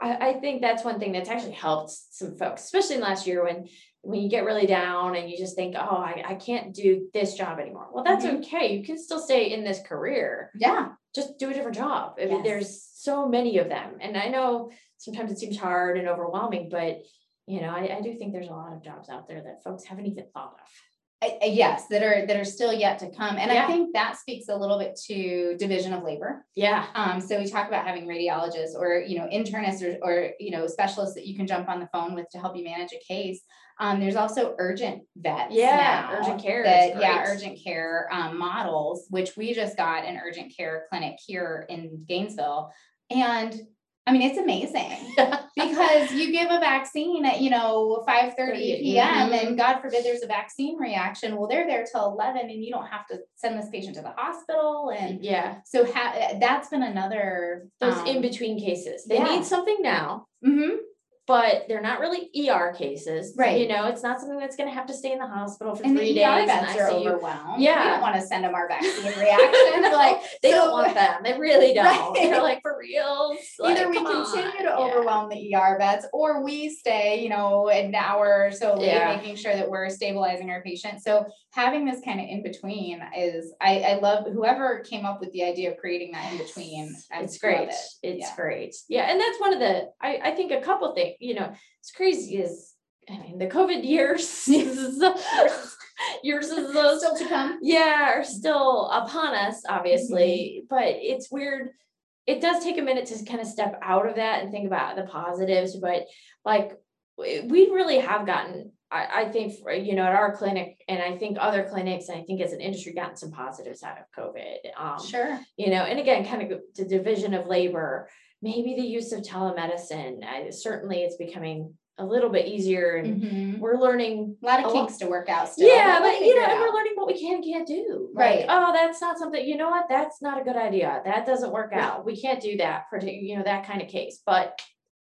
I, I think that's one thing that's actually helped some folks, especially in last year when when you get really down and you just think, oh, I, I can't do this job anymore. Well, that's Mhm. okay. You can still stay in this career. Yeah. Just do a different job. I mean, Yes. there's so many of them. And I know sometimes it seems hard and overwhelming, but you know, I, I do think there's a lot of jobs out there that folks haven't even thought of. I- I- yes, that are that are still yet to come. And Yeah. I think that speaks a little bit to division of labor. Yeah. Um, so we talk about having radiologists or, you know, internists or, or, you know, specialists that you can jump on the phone with to help you manage a case. Um, there's also urgent vets. Yeah, urgent care That, yeah, urgent care, um, models, which we just got an urgent care clinic here in Gainesville. And I mean, it's amazing because you give a vaccine at, you know, five thirty Thirty, PM mhm. and God forbid there's a vaccine reaction. Well, they're there till eleven and you don't have to send this patient to the hospital and yeah. so ha- that's been another Those um, in between cases. They yeah. need something now, mhm, but they're not really ER cases. Right. You know, it's not something that's going to have to stay in the hospital for And three the ER days. vets are overwhelmed. We Yeah. don't want to send them our vaccine reaction. Like they so- don't want them. They really don't. Right. They're like for reals. Either we continue on. to Yeah. overwhelm the ER vets, or we stay, you know, an hour or so late, Yeah. making sure that we're stabilizing our patient. So having this kind of in between is, I, I love whoever came up with the idea of creating that in between. It's great. it. It's Yeah. great. Yeah. And that's one of the, I, I think a couple things, you know, it's crazy is, I mean, the COVID years, years is those Still to come. yeah are still upon us obviously Mm-hmm. but it's weird it does take a minute to kind of step out of that and think about the positives but like we really have gotten I, I think for, you know at our clinic and i think other clinics and i think as an industry gotten some positives out of covid um Sure. you know and again kind of the division of labor maybe the use of telemedicine I, certainly it's becoming a little bit easier and Mhm. we're learning A lot a of lot- kinks to work out still. yeah, we'll but you know, and we're learning what we can and can't do. Right. Like, oh, that's not something, you know what? That's not a good idea. That doesn't work out. We can't do that, partic- you know, that kind of case. But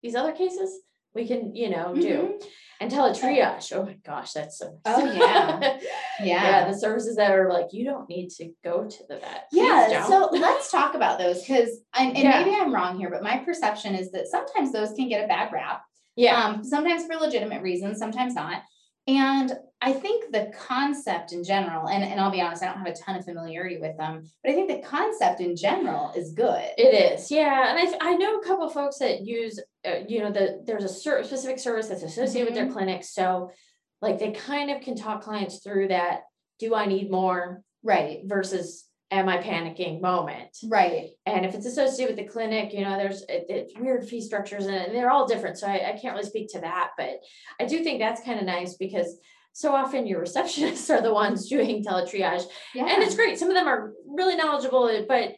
these other cases, we can, you know, do. And teletriage. Oh my gosh, that's so Oh, yeah. yeah. Yeah. the services that are like, you don't need to go to the vet. Please Yeah, so let's talk about those because, and, and Yeah. maybe I'm wrong here, but my perception is that sometimes those can get a bad rap. yeah. Um, sometimes for legitimate reasons, sometimes not. And I think the concept in general, and, and I'll be honest, I don't have a ton of familiarity with them, but I think the concept in general is good. It is, yeah, and I I know a couple of folks that use, uh, you know, the there's a cer- specific service that's associated with their clinic, so like they kind of can talk clients through that. Do I need more Right, versus am I panicking moment? right. And if it's associated with the clinic, you know, there's it, it's weird fee structures and they're all different, so I, I can't really speak to that, but I do think that's kind of nice because so often your receptionists are the ones doing teletriage Yeah. and it's great. Some of them are really knowledgeable, but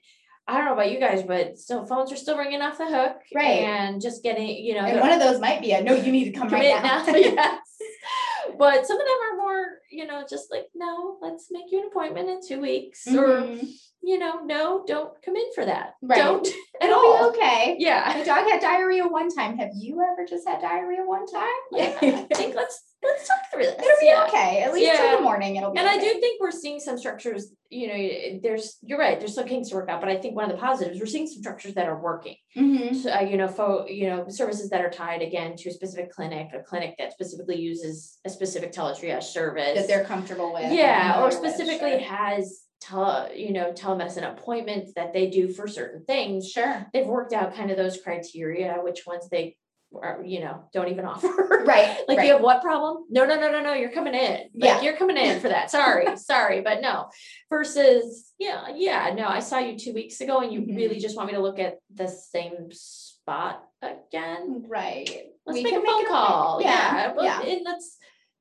I don't know about you guys, but still phones are still ringing off the hook. Right. And just getting, you know, and one of those might be a no, you need to come right now. now. yes. But some of them are more, you know, just like, no, let's make you an appointment in two weeks. Or, Mhm. You know, no, don't come in for that. Right. Don't at It'll all. be okay. Yeah. My dog had diarrhea one time. Have you ever just had diarrhea one time? Yeah. I think let's let's talk through this. It'll be yeah. okay. At least Yeah. the morning, it'll be And I do think we're seeing some structures, you know, there's, you're right, there's some kinks to work out, but I think one of the positives, we're seeing some structures that are working. Mhm. So, uh, you know, for you know, services that are tied again to a specific clinic, a clinic that specifically uses a specific teletriage service. That they're comfortable with. yeah, or familiar with, specifically sure. has tele, you know, telemedicine appointments that they do for certain things. Sure. They've worked out kind of those criteria, which ones they are, you know, don't even offer. Right. Like right. you have what problem? No, no, no, no, no. You're coming in. Like, Yeah. you're coming in for that. Sorry, sorry, but no. Versus, yeah, yeah, no. I saw you two weeks ago, and you Mhm. really just want me to look at the same spot again. Right. Let's We make a phone it call. Yeah. Yeah, yeah. and let's,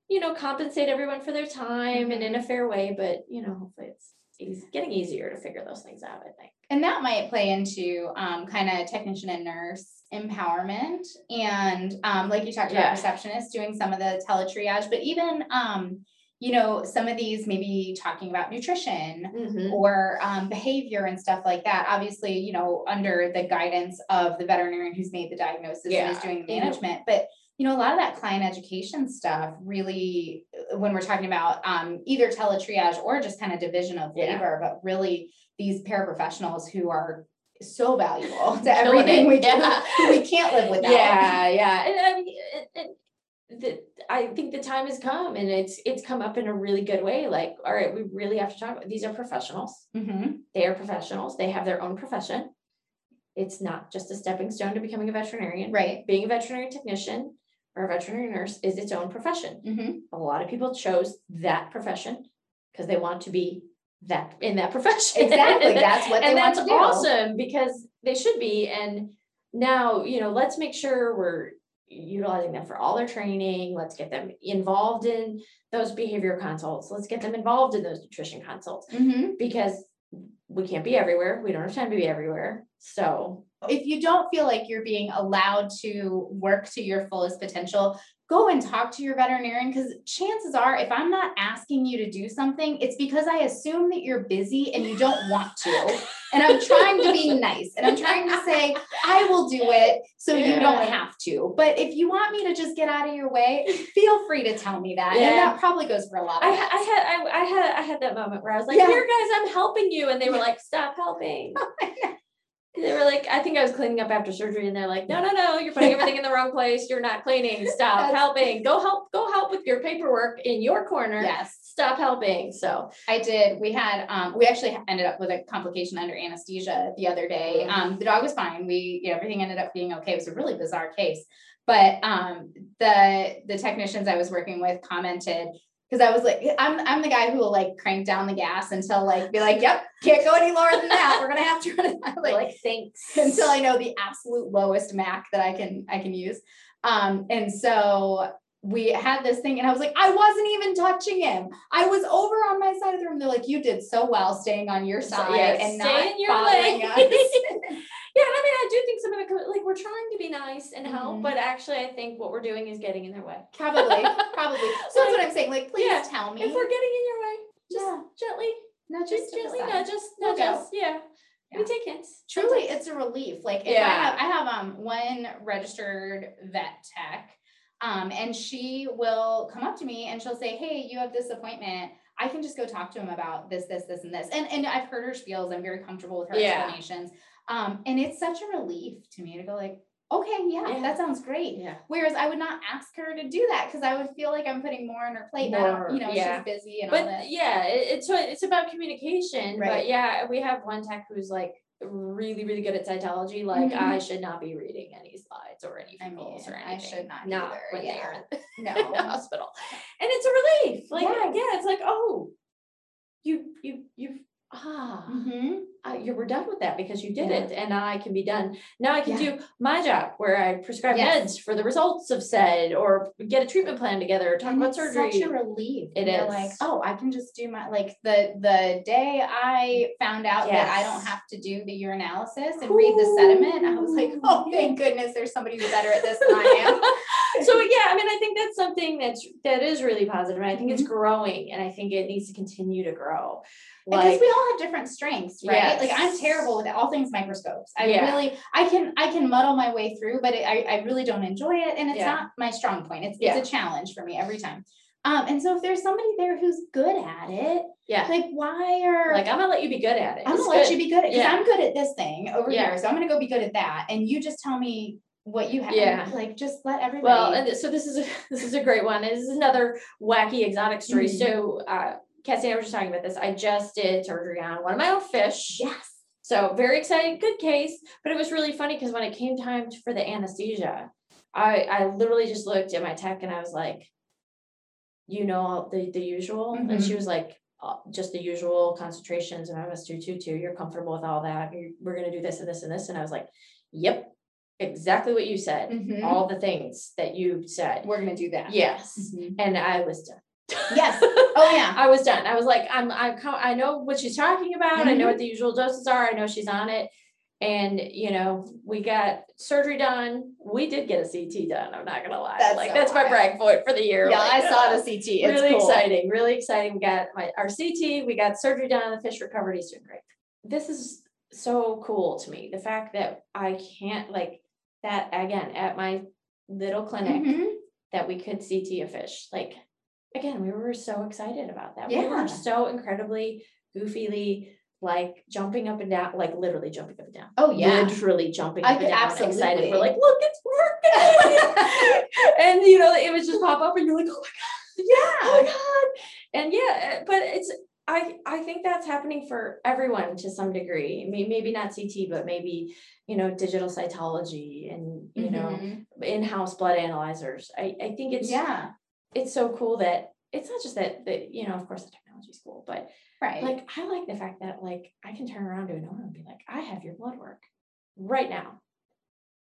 you know, compensate everyone for their time and in Mm-hmm. a fair way. But you know, hopefully, it's it's getting easier to figure those things out. I think. And that might play into um, kind of technician and nurse empowerment. And um, like you talked Yeah. about receptionists doing some of the teletriage, but even, um, you know, some of these maybe talking about nutrition Mhm. or um, behavior and stuff like that. Obviously, you know, under the guidance of the veterinarian who's made the diagnosis and is doing the management. But you know, a lot of that client education stuff really, when we're talking about um, either teletriage or just kind of division of Yeah. labor, but really these paraprofessionals who are so valuable to everything we do yeah. we can't live without. Yeah, yeah, and I mean, it, it, the, I think the time has come and it's it's come up in a really good way. Like, all right, we really have to talk about these are professionals. Mm-hmm. They are professionals. They have their own profession. It's not just a stepping stone to becoming a veterinarian. Right. Being a veterinary technician or a veterinary nurse is its own profession. Mm-hmm. A lot of people chose that profession because they want to be that in that profession. Exactly. That's what they and want that's to do. awesome because they should be. And now, you know, let's make sure we're utilizing them for all their training. Let's get them involved in those behavior consults. Let's get them involved in those nutrition consults Mm-hmm. because we can't be everywhere. We don't have time to be everywhere. So Oh. If you don't feel like you're being allowed to work to your fullest potential, go and talk to your veterinarian because chances are, if I'm not asking you to do something, it's because I assume that you're busy and you don't want to. And I'm trying to be nice and I'm trying to say, I will do it so you don't have to. But if you want me to just get out of your way, feel free to tell me that. And that probably goes for a lot I, of ha- I had I, I had I had that moment where I was like, Yeah. "Here, guys, I'm helping you," and they were like, "Stop helping." They were like, I think I was cleaning up after surgery, and they're like, "No, no, no, you're putting everything in the wrong place. You're not cleaning. Stop helping. Go help. Go help with your paperwork in your corner. Yes. Stop helping." So I did. We had, um, we actually ended up with a complication under anesthesia the other day. Um, the dog was fine. We, you know, everything ended up being okay. It was a really bizarre case. But um, the the technicians I was working with commented because I was like, I'm I'm the guy who will like crank down the gas until like be like, yep, can't go any lower than that. We're gonna have to run it. like, like thanks. until I know the absolute lowest MAC that I can I can use. Um, and so we had this thing, and I was like, I wasn't even touching him. I was over on my side of the room. They're like, you did so well staying on your So, side yeah, and stay not in your bothering lane. us. Yeah, I mean, I do think some of it, like we're trying to be nice and help, Mhm. but actually, I think what we're doing is getting in their way. probably, probably. So that's what I'm saying. Like, please Yeah, tell me. If we're getting in your way, just Yeah. gently, no, just just gently decide. just, us, We'll nudge Yeah. Yeah. we take hints. truly it's a relief like if i Yeah. have i have um one registered vet tech um and she will come up to me and she'll say hey you have this appointment i can just go talk to him about this this this and this and and i've heard her spiels i'm very comfortable with her Yeah. explanations um and it's such a relief to me to go like okay yeah, Yeah. that sounds great yeah. Whereas I would not ask her to do that because I would feel like I'm putting more on her plate. More, you know, yeah. she's busy and all But that. yeah, it, it's it's about communication. Right. But yeah, we have one tech who's like really really good at cytology. Like Mhm. I should not be reading any slides or any I rules or anything. I should not not either, when yeah. they're in No. the hospital. And it's a relief. Like Yeah. yeah, it's like oh, you you you've ah. Mhm. uh, you were done with that because you did Yeah. it and now I can be done. Now I can Yeah. do my job where I prescribe Yes. meds for the results of said or get a treatment plan together or talk And about it's surgery. Such a relief. It You're like, oh, I can just do my like the the day I found out that I don't have to do the urinalysis and read the sediment, I was like, oh, thank goodness, there's somebody who's better at this than I am. so yeah, I mean I think that's something that's that is really positive and I think it's Mm-hmm. growing and I think it needs to continue to grow. because Like we all have different strengths, right? Like I'm terrible with all things microscopes. I Yeah. really, I can, I can muddle my way through, but it, I, I really don't enjoy it, and it's Yeah. not my strong point. It's, Yeah. it's a challenge for me every time. Um, and so if there's somebody there who's good at it, yeah. like why are Like I'm gonna let you be good at it. I'm It's gonna let you be good at because Yeah. I'm good at this thing over Yeah. here, so I'm gonna go be good at that, and you just tell me what you have. Yeah. like just let everybody. Well, and so this is a this is a great one. This is another wacky exotic story. Mhm. So uh Cassie and I were just talking about this. I just did surgery on one of my own fish. yes, So very exciting good case. But it was really funny because when it came time for the anesthesia, I I literally just looked at my tech and I was like, you know the the usual, and she was like. Uh, just the usual concentrations of MS two two two. You're comfortable with all that. we're gonna do this and this and this, and I was like, "Yep, exactly what you said. Mhm. All the things that you said." we're gonna do that. Yes, Mhm. and I was done. Yes. Oh yeah. I was done. I was like, I'm, I'm, I know what she's talking about. I know Mhm. what the usual doses are. I know she's on it. And, you know, we got surgery done. We did get a CT done. I'm not gonna lie. That's like, so that's my brag point for the year. Yeah, Like, I saw uh, the CT. It's really cool. exciting, really exciting. We got my, our CT, we got surgery done. The fish recovered. He's doing great. This is so cool to me. The fact that I can't like that again at my little clinic Mhm. that we could CT a fish. Like, again, we were so excited about that. Yeah. We were so incredibly goofily like jumping up and down, like literally jumping up and down. Oh yeah. Literally jumping I up and down, excited. absolutely. We're like, look, it's working. and you know, it would just pop up and you're like, oh my god, Yeah. oh my god and yeah but it's i i think that's happening for everyone to some degree maybe not ct but maybe you know digital cytology and you know Mhm. in-house blood analyzers i i think it's yeah. it's so cool that it's not just that that you know of course the technology is cool but Right. like i like the fact that like i can turn around to an owner and be like i have your blood work right now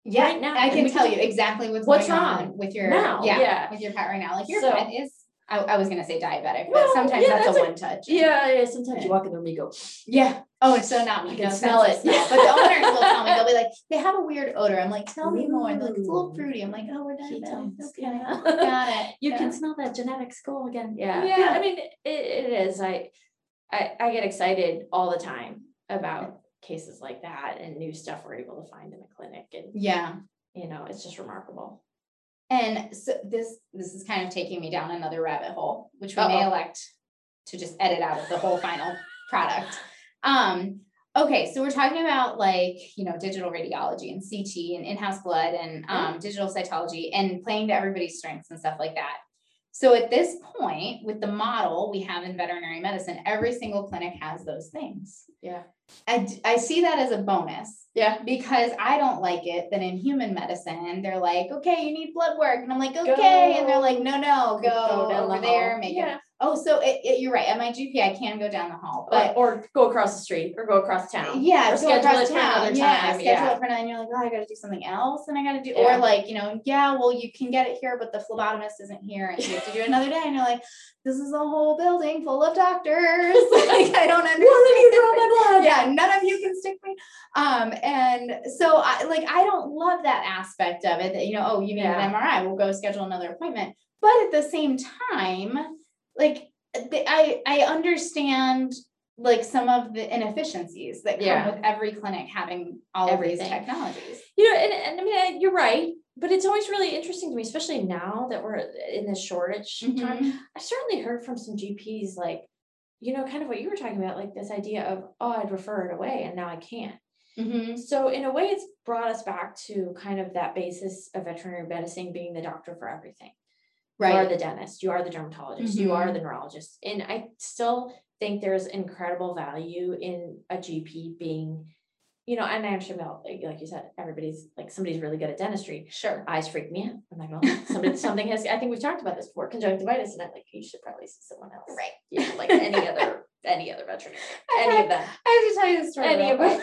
yeah. right now, I can tell you exactly what's, what's going wrong on with your now, yeah, yeah. with your pet right now. Like your So- pet is I, I was gonna say diabetic, but Well, sometimes yeah, that's, that's a a- one touch. yeah yeah sometimes Yeah. you walk in the room and you go Yeah. Oh, it's so not me. You can no smell it. smell. But the owners will tell me, they'll be like, they have a weird odor. I'm like, tell me more. And they're like, it's a little fruity. I'm like, oh, we're diabetic. Ketones, Okay. yeah. Got it. you Yeah. can smell that genetic school again. Yeah. Yeah. I mean, it, it is. I, I, I get excited all the time about cases like that and new stuff we're able to find in the clinic. And, Yeah. you know, it's just remarkable. And so this this is kind of taking me down another rabbit hole, which we may Uh-oh. elect to just edit out of the whole final product. Um, okay, so we're talking about like you know digital radiology and CT and in-house blood and um, digital cytology and playing to everybody's strengths and stuff like that. So at this point, with the model we have in veterinary medicine, every single clinic has those things. Yeah. I, I see that as a bonus Yeah. because I don't like it that in human medicine they're like, okay, you need blood work, and I'm like, okay, and they're like, no, no, go, the over there, make yeah. it. Oh, so it, it, you're right. At my GP, I can go down the hall, But, but or go across the street or go across town. yeah, Or go schedule across it for town. yeah, schedule yeah. it for another. And you're like, oh, I got to do something else, and I got to do, Yeah. or like, you know, yeah, well, you can get it here, but the phlebotomist isn't here, and you have to do it another day, and you're like, this is a whole building full of doctors. like, I don't understand. One of you draw my blood. yeah, none of you can stick me. Um, and so I like I don't love that aspect of it that you know, oh, you need Yeah. an MRI, we'll go schedule another appointment. But at the same time, like I I understand like some of the inefficiencies that come Yeah. with every clinic having all of these technologies. You know, and, and I mean, you're right. But it's always really interesting to me, especially now that we're in this shortage time. Mhm. I certainly heard from some GPs like, you know, kind of what you were talking about, like this idea of, oh, I'd refer it away and now I can't. Mhm. So in a way, it's brought us back to kind of that basis of veterinary medicine being the doctor for everything. You are the dentist, you are the dermatologist, you are mm-hmm. the neurologist. And I still think there's incredible value in a GP being, you know, and I understand about like, like you said, everybody's like somebody's really good at dentistry. Sure. Eyes freak me out. I'm like, gonna. Somebody, something has I think we've talked about this before, conjunctivitis, and I'm like, you should probably see someone else. Right. Yeah, like any other any other veterinarian. Any had- of them. I have to tell you the story. Any of them.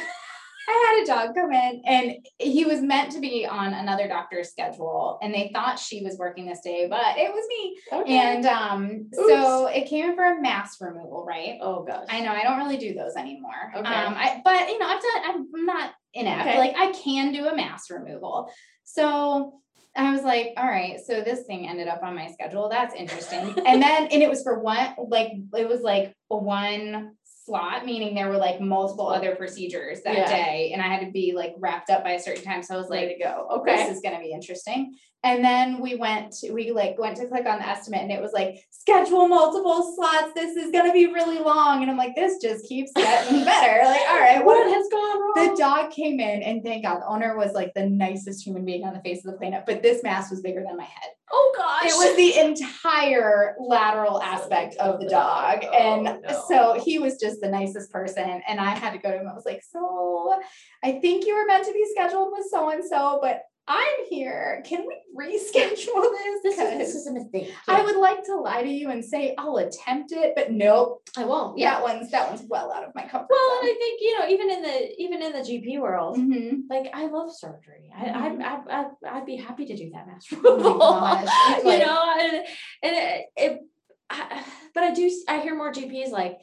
I had a dog come in and he was meant to be on another doctor's schedule and they thought she was working this day, but it was me. Okay. And um, so it came in for a mass removal, right? oh gosh. I know I don't really do those anymore. Okay. Um, I but you know, I've done I'm not inept. Okay. Like I can do a mass removal. So I was like, all right, so this thing ended up on my schedule. That's interesting. and then and it was for one like it was like one slot, meaning there were like multiple other procedures that Yeah. day, and I had to be like wrapped up by a certain time. So I was Way like, to go. Okay. this is gonna be interesting. And then we went to, we like went to click on the estimate and it was like schedule multiple slots. This is gonna be really long. And I'm like, this just keeps getting better. Like, all right, what what has gone wrong? the dog came in and thank God the owner was like the nicest human being on the face of the planet, but this mass was bigger than my head. Oh gosh. It was the entire lateral aspect of the dog. Oh, And no. so he was just the nicest person. And I had to go to him. I was like, So I think you were meant to be scheduled with so and so, but I'm here. Can we reschedule this? this is this is a mistake. I would like to lie to you and say I'll attempt it, but nope. I won't. That one's that one's well out of my comfort Well, and. I think you know, even in the even in the GP world, Mhm. like I love surgery. I Mhm. I I I'd, I'd be happy to do that mass Oh my removal. gosh, it's you know, and, and it, it I, but I do I hear more GPs like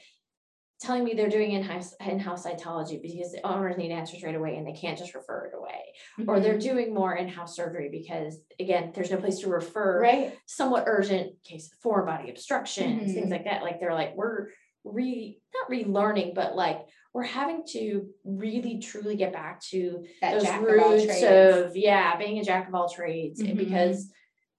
telling me they're doing in-house in-house cytology because the owners need answers right away and they can't just refer it away or they're Mhm. doing more in-house surgery because again there's no place to refer right. somewhat urgent case of foreign body obstructions, Mhm. things like that. Like they're like, we're re not relearning, but like we're having to really truly get back to That those jack of roots trades. of yeah, being a jack of all trades. and Mhm. Because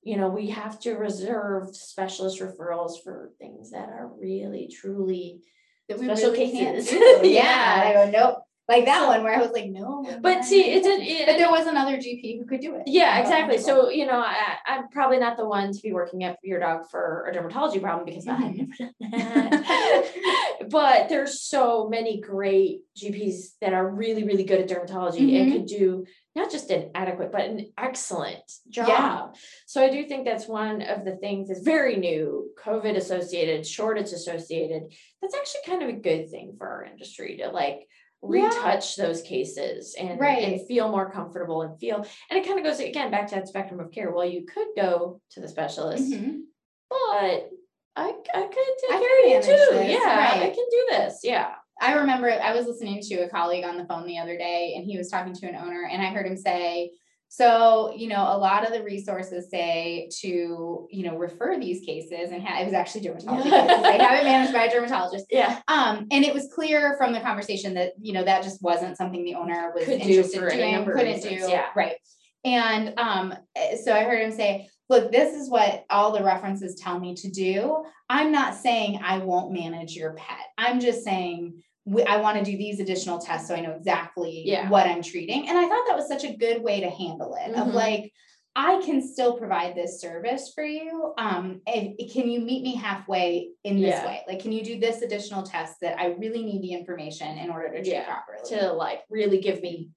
you know, we have to reserve specialist referrals for things that are really truly that we Special really can't cases. do. Yeah. yeah. I go, nope. Like that one where I was like, no. But see, it's a- it- but there was another GP who could do it. Yeah, Oh, exactly. So, you know, I, I'm probably not the one to be working up your dog for a dermatology problem because I've Mhm. never done that. but there's so many great GPs that are really, really good at dermatology and Mhm. could do not just an adequate, but an excellent job. Yeah. So I do think that's one of the things that's very new, COVID associated, shortage associated. That's actually kind of a good thing for our industry to like Yeah. retouch those cases and, Right. and feel more comfortable and feel and it kind of goes again back to that spectrum of care. Well, you could go to the specialist, Mhm. but I, I could take I care of you too. this, Yeah, I can do this. Yeah. I remember I was listening to a colleague on the phone the other day and he was talking to an owner and I heard him say, so, you know, a lot of the resources say to, you know, refer these cases and ha- it was actually dermatology. They have it managed by a dermatologist. Yeah. Um, and it was clear from the conversation that, you know, that just wasn't something the owner was Could interested for in doing, couldn't do. yeah. Right. And um, eh, so I heard him say, look, this is what all the references tell me to do. I'm not saying I won't manage your pet. I'm just saying I want to do these additional tests so I know exactly Yeah. what I'm treating. And I thought that was such a good way to handle it of Mhm. like, I can still provide this service for you. Um, and can you meet me halfway in this Yeah. way? Like, can you do this additional test that I really need the information in order to treat Yeah, properly? To like really give me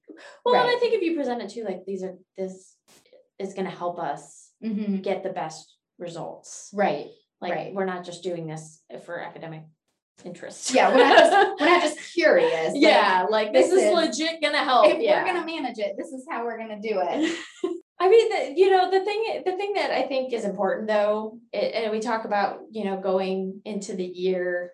well, and I think if you present it too, like these are this is gonna help us Mhm. get the best results. Right. Like Right. we're not just doing this for academic interest. Yeah, we're not just we're not just curious. yeah, like this, this is, legit gonna help. if yeah. we're gonna manage it, this is how we're gonna do it. I mean, the, you know, the thing, the thing that I think is important though, a- and we talk about, you know, going into the year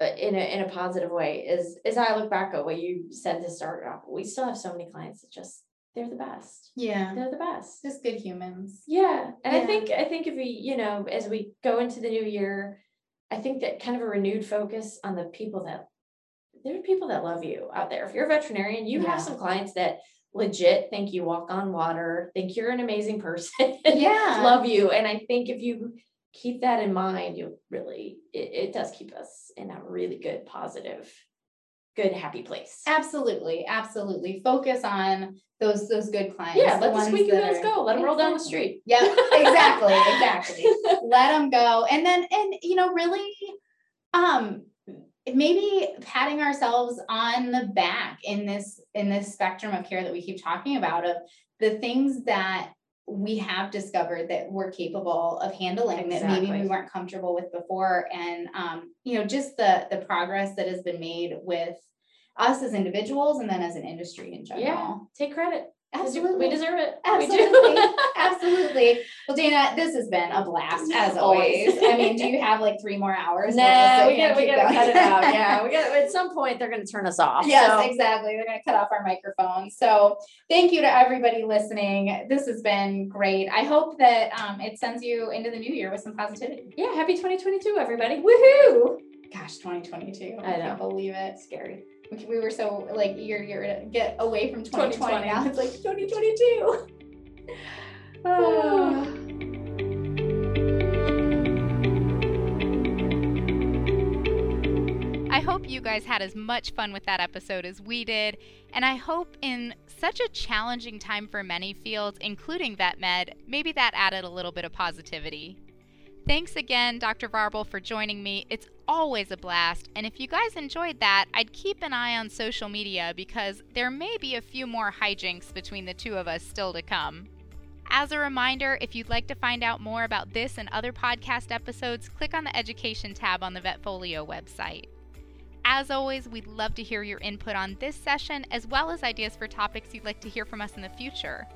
uh, in a, in a positive way is, is I look back at what you said to start off, we still have so many clients that just, they're the best. Yeah. They're the best. Just good humans. Yeah. And I think, I think if we, you know, as we go into the new year, I think that kind of a renewed focus on the people that, there are people that love you out there. If you're a veterinarian, you Yeah. have some clients that legit think you walk on water, think you're an amazing person. Yeah. love you. And I think if you keep that in mind, you really, it, it does keep us in a really good, positive, good, happy place. Absolutely, absolutely. Focus on those those good clients. Yeah, let the ones squeaky wheels are- go. Let them roll down the street. Yep, exactly, exactly. Let them go. And then and you know, really um maybe patting ourselves on the back in this in this spectrum of care that we keep talking about of the things that we have discovered that we're capable of handling that maybe we weren't comfortable with before. And um you know just the the progress that has been made with us as individuals and then as an industry in general. Yeah, take credit. Absolutely We deserve it. We. Absolutely. Absolutely. Well, Dana, this has been a blast as always. I mean, do you have like three more hours? We'll Nah, we gotta, we gotta cut it out. Yeah, we got, at some point, they're gonna turn us off. Yes, so- exactly. They're going to cut off our microphones. So, thank you to everybody listening. This has been great. I hope that um, it sends you into the new year with some positivity. Yeah, happy 2022, everybody. Woohoo! Gosh, 2022. I know. can't believe it. Scary. We- We were so like eager, eager to get away from 2020. 2020. Now it's like 2022. Oh. I hope you guys had as much fun with that episode as we did, and I hope in such a challenging time for many fields, including vet med, maybe that added a little bit of positivity. Thanks again, Dr. Varble, for joining me. It's always a blast, and if you guys enjoyed that, I'd keep an eye on social media because there may be a few more hijinks between the two of us still to come. As a reminder, if you'd like to find out more about this and other podcast episodes, click on the Education tab on the Vetfolio website. As always, we'd love to hear your input on this session as well as ideas for topics you'd like to hear from us in the future.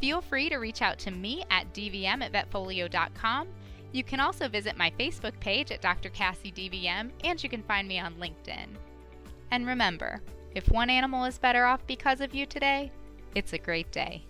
Feel free to reach out to me at dvm at vetfolio.com. You can also visit my Facebook page at Dr. Cassie DVM, and you can find me on LinkedIn. And remember, if one animal is better off because of you today, it's a great day.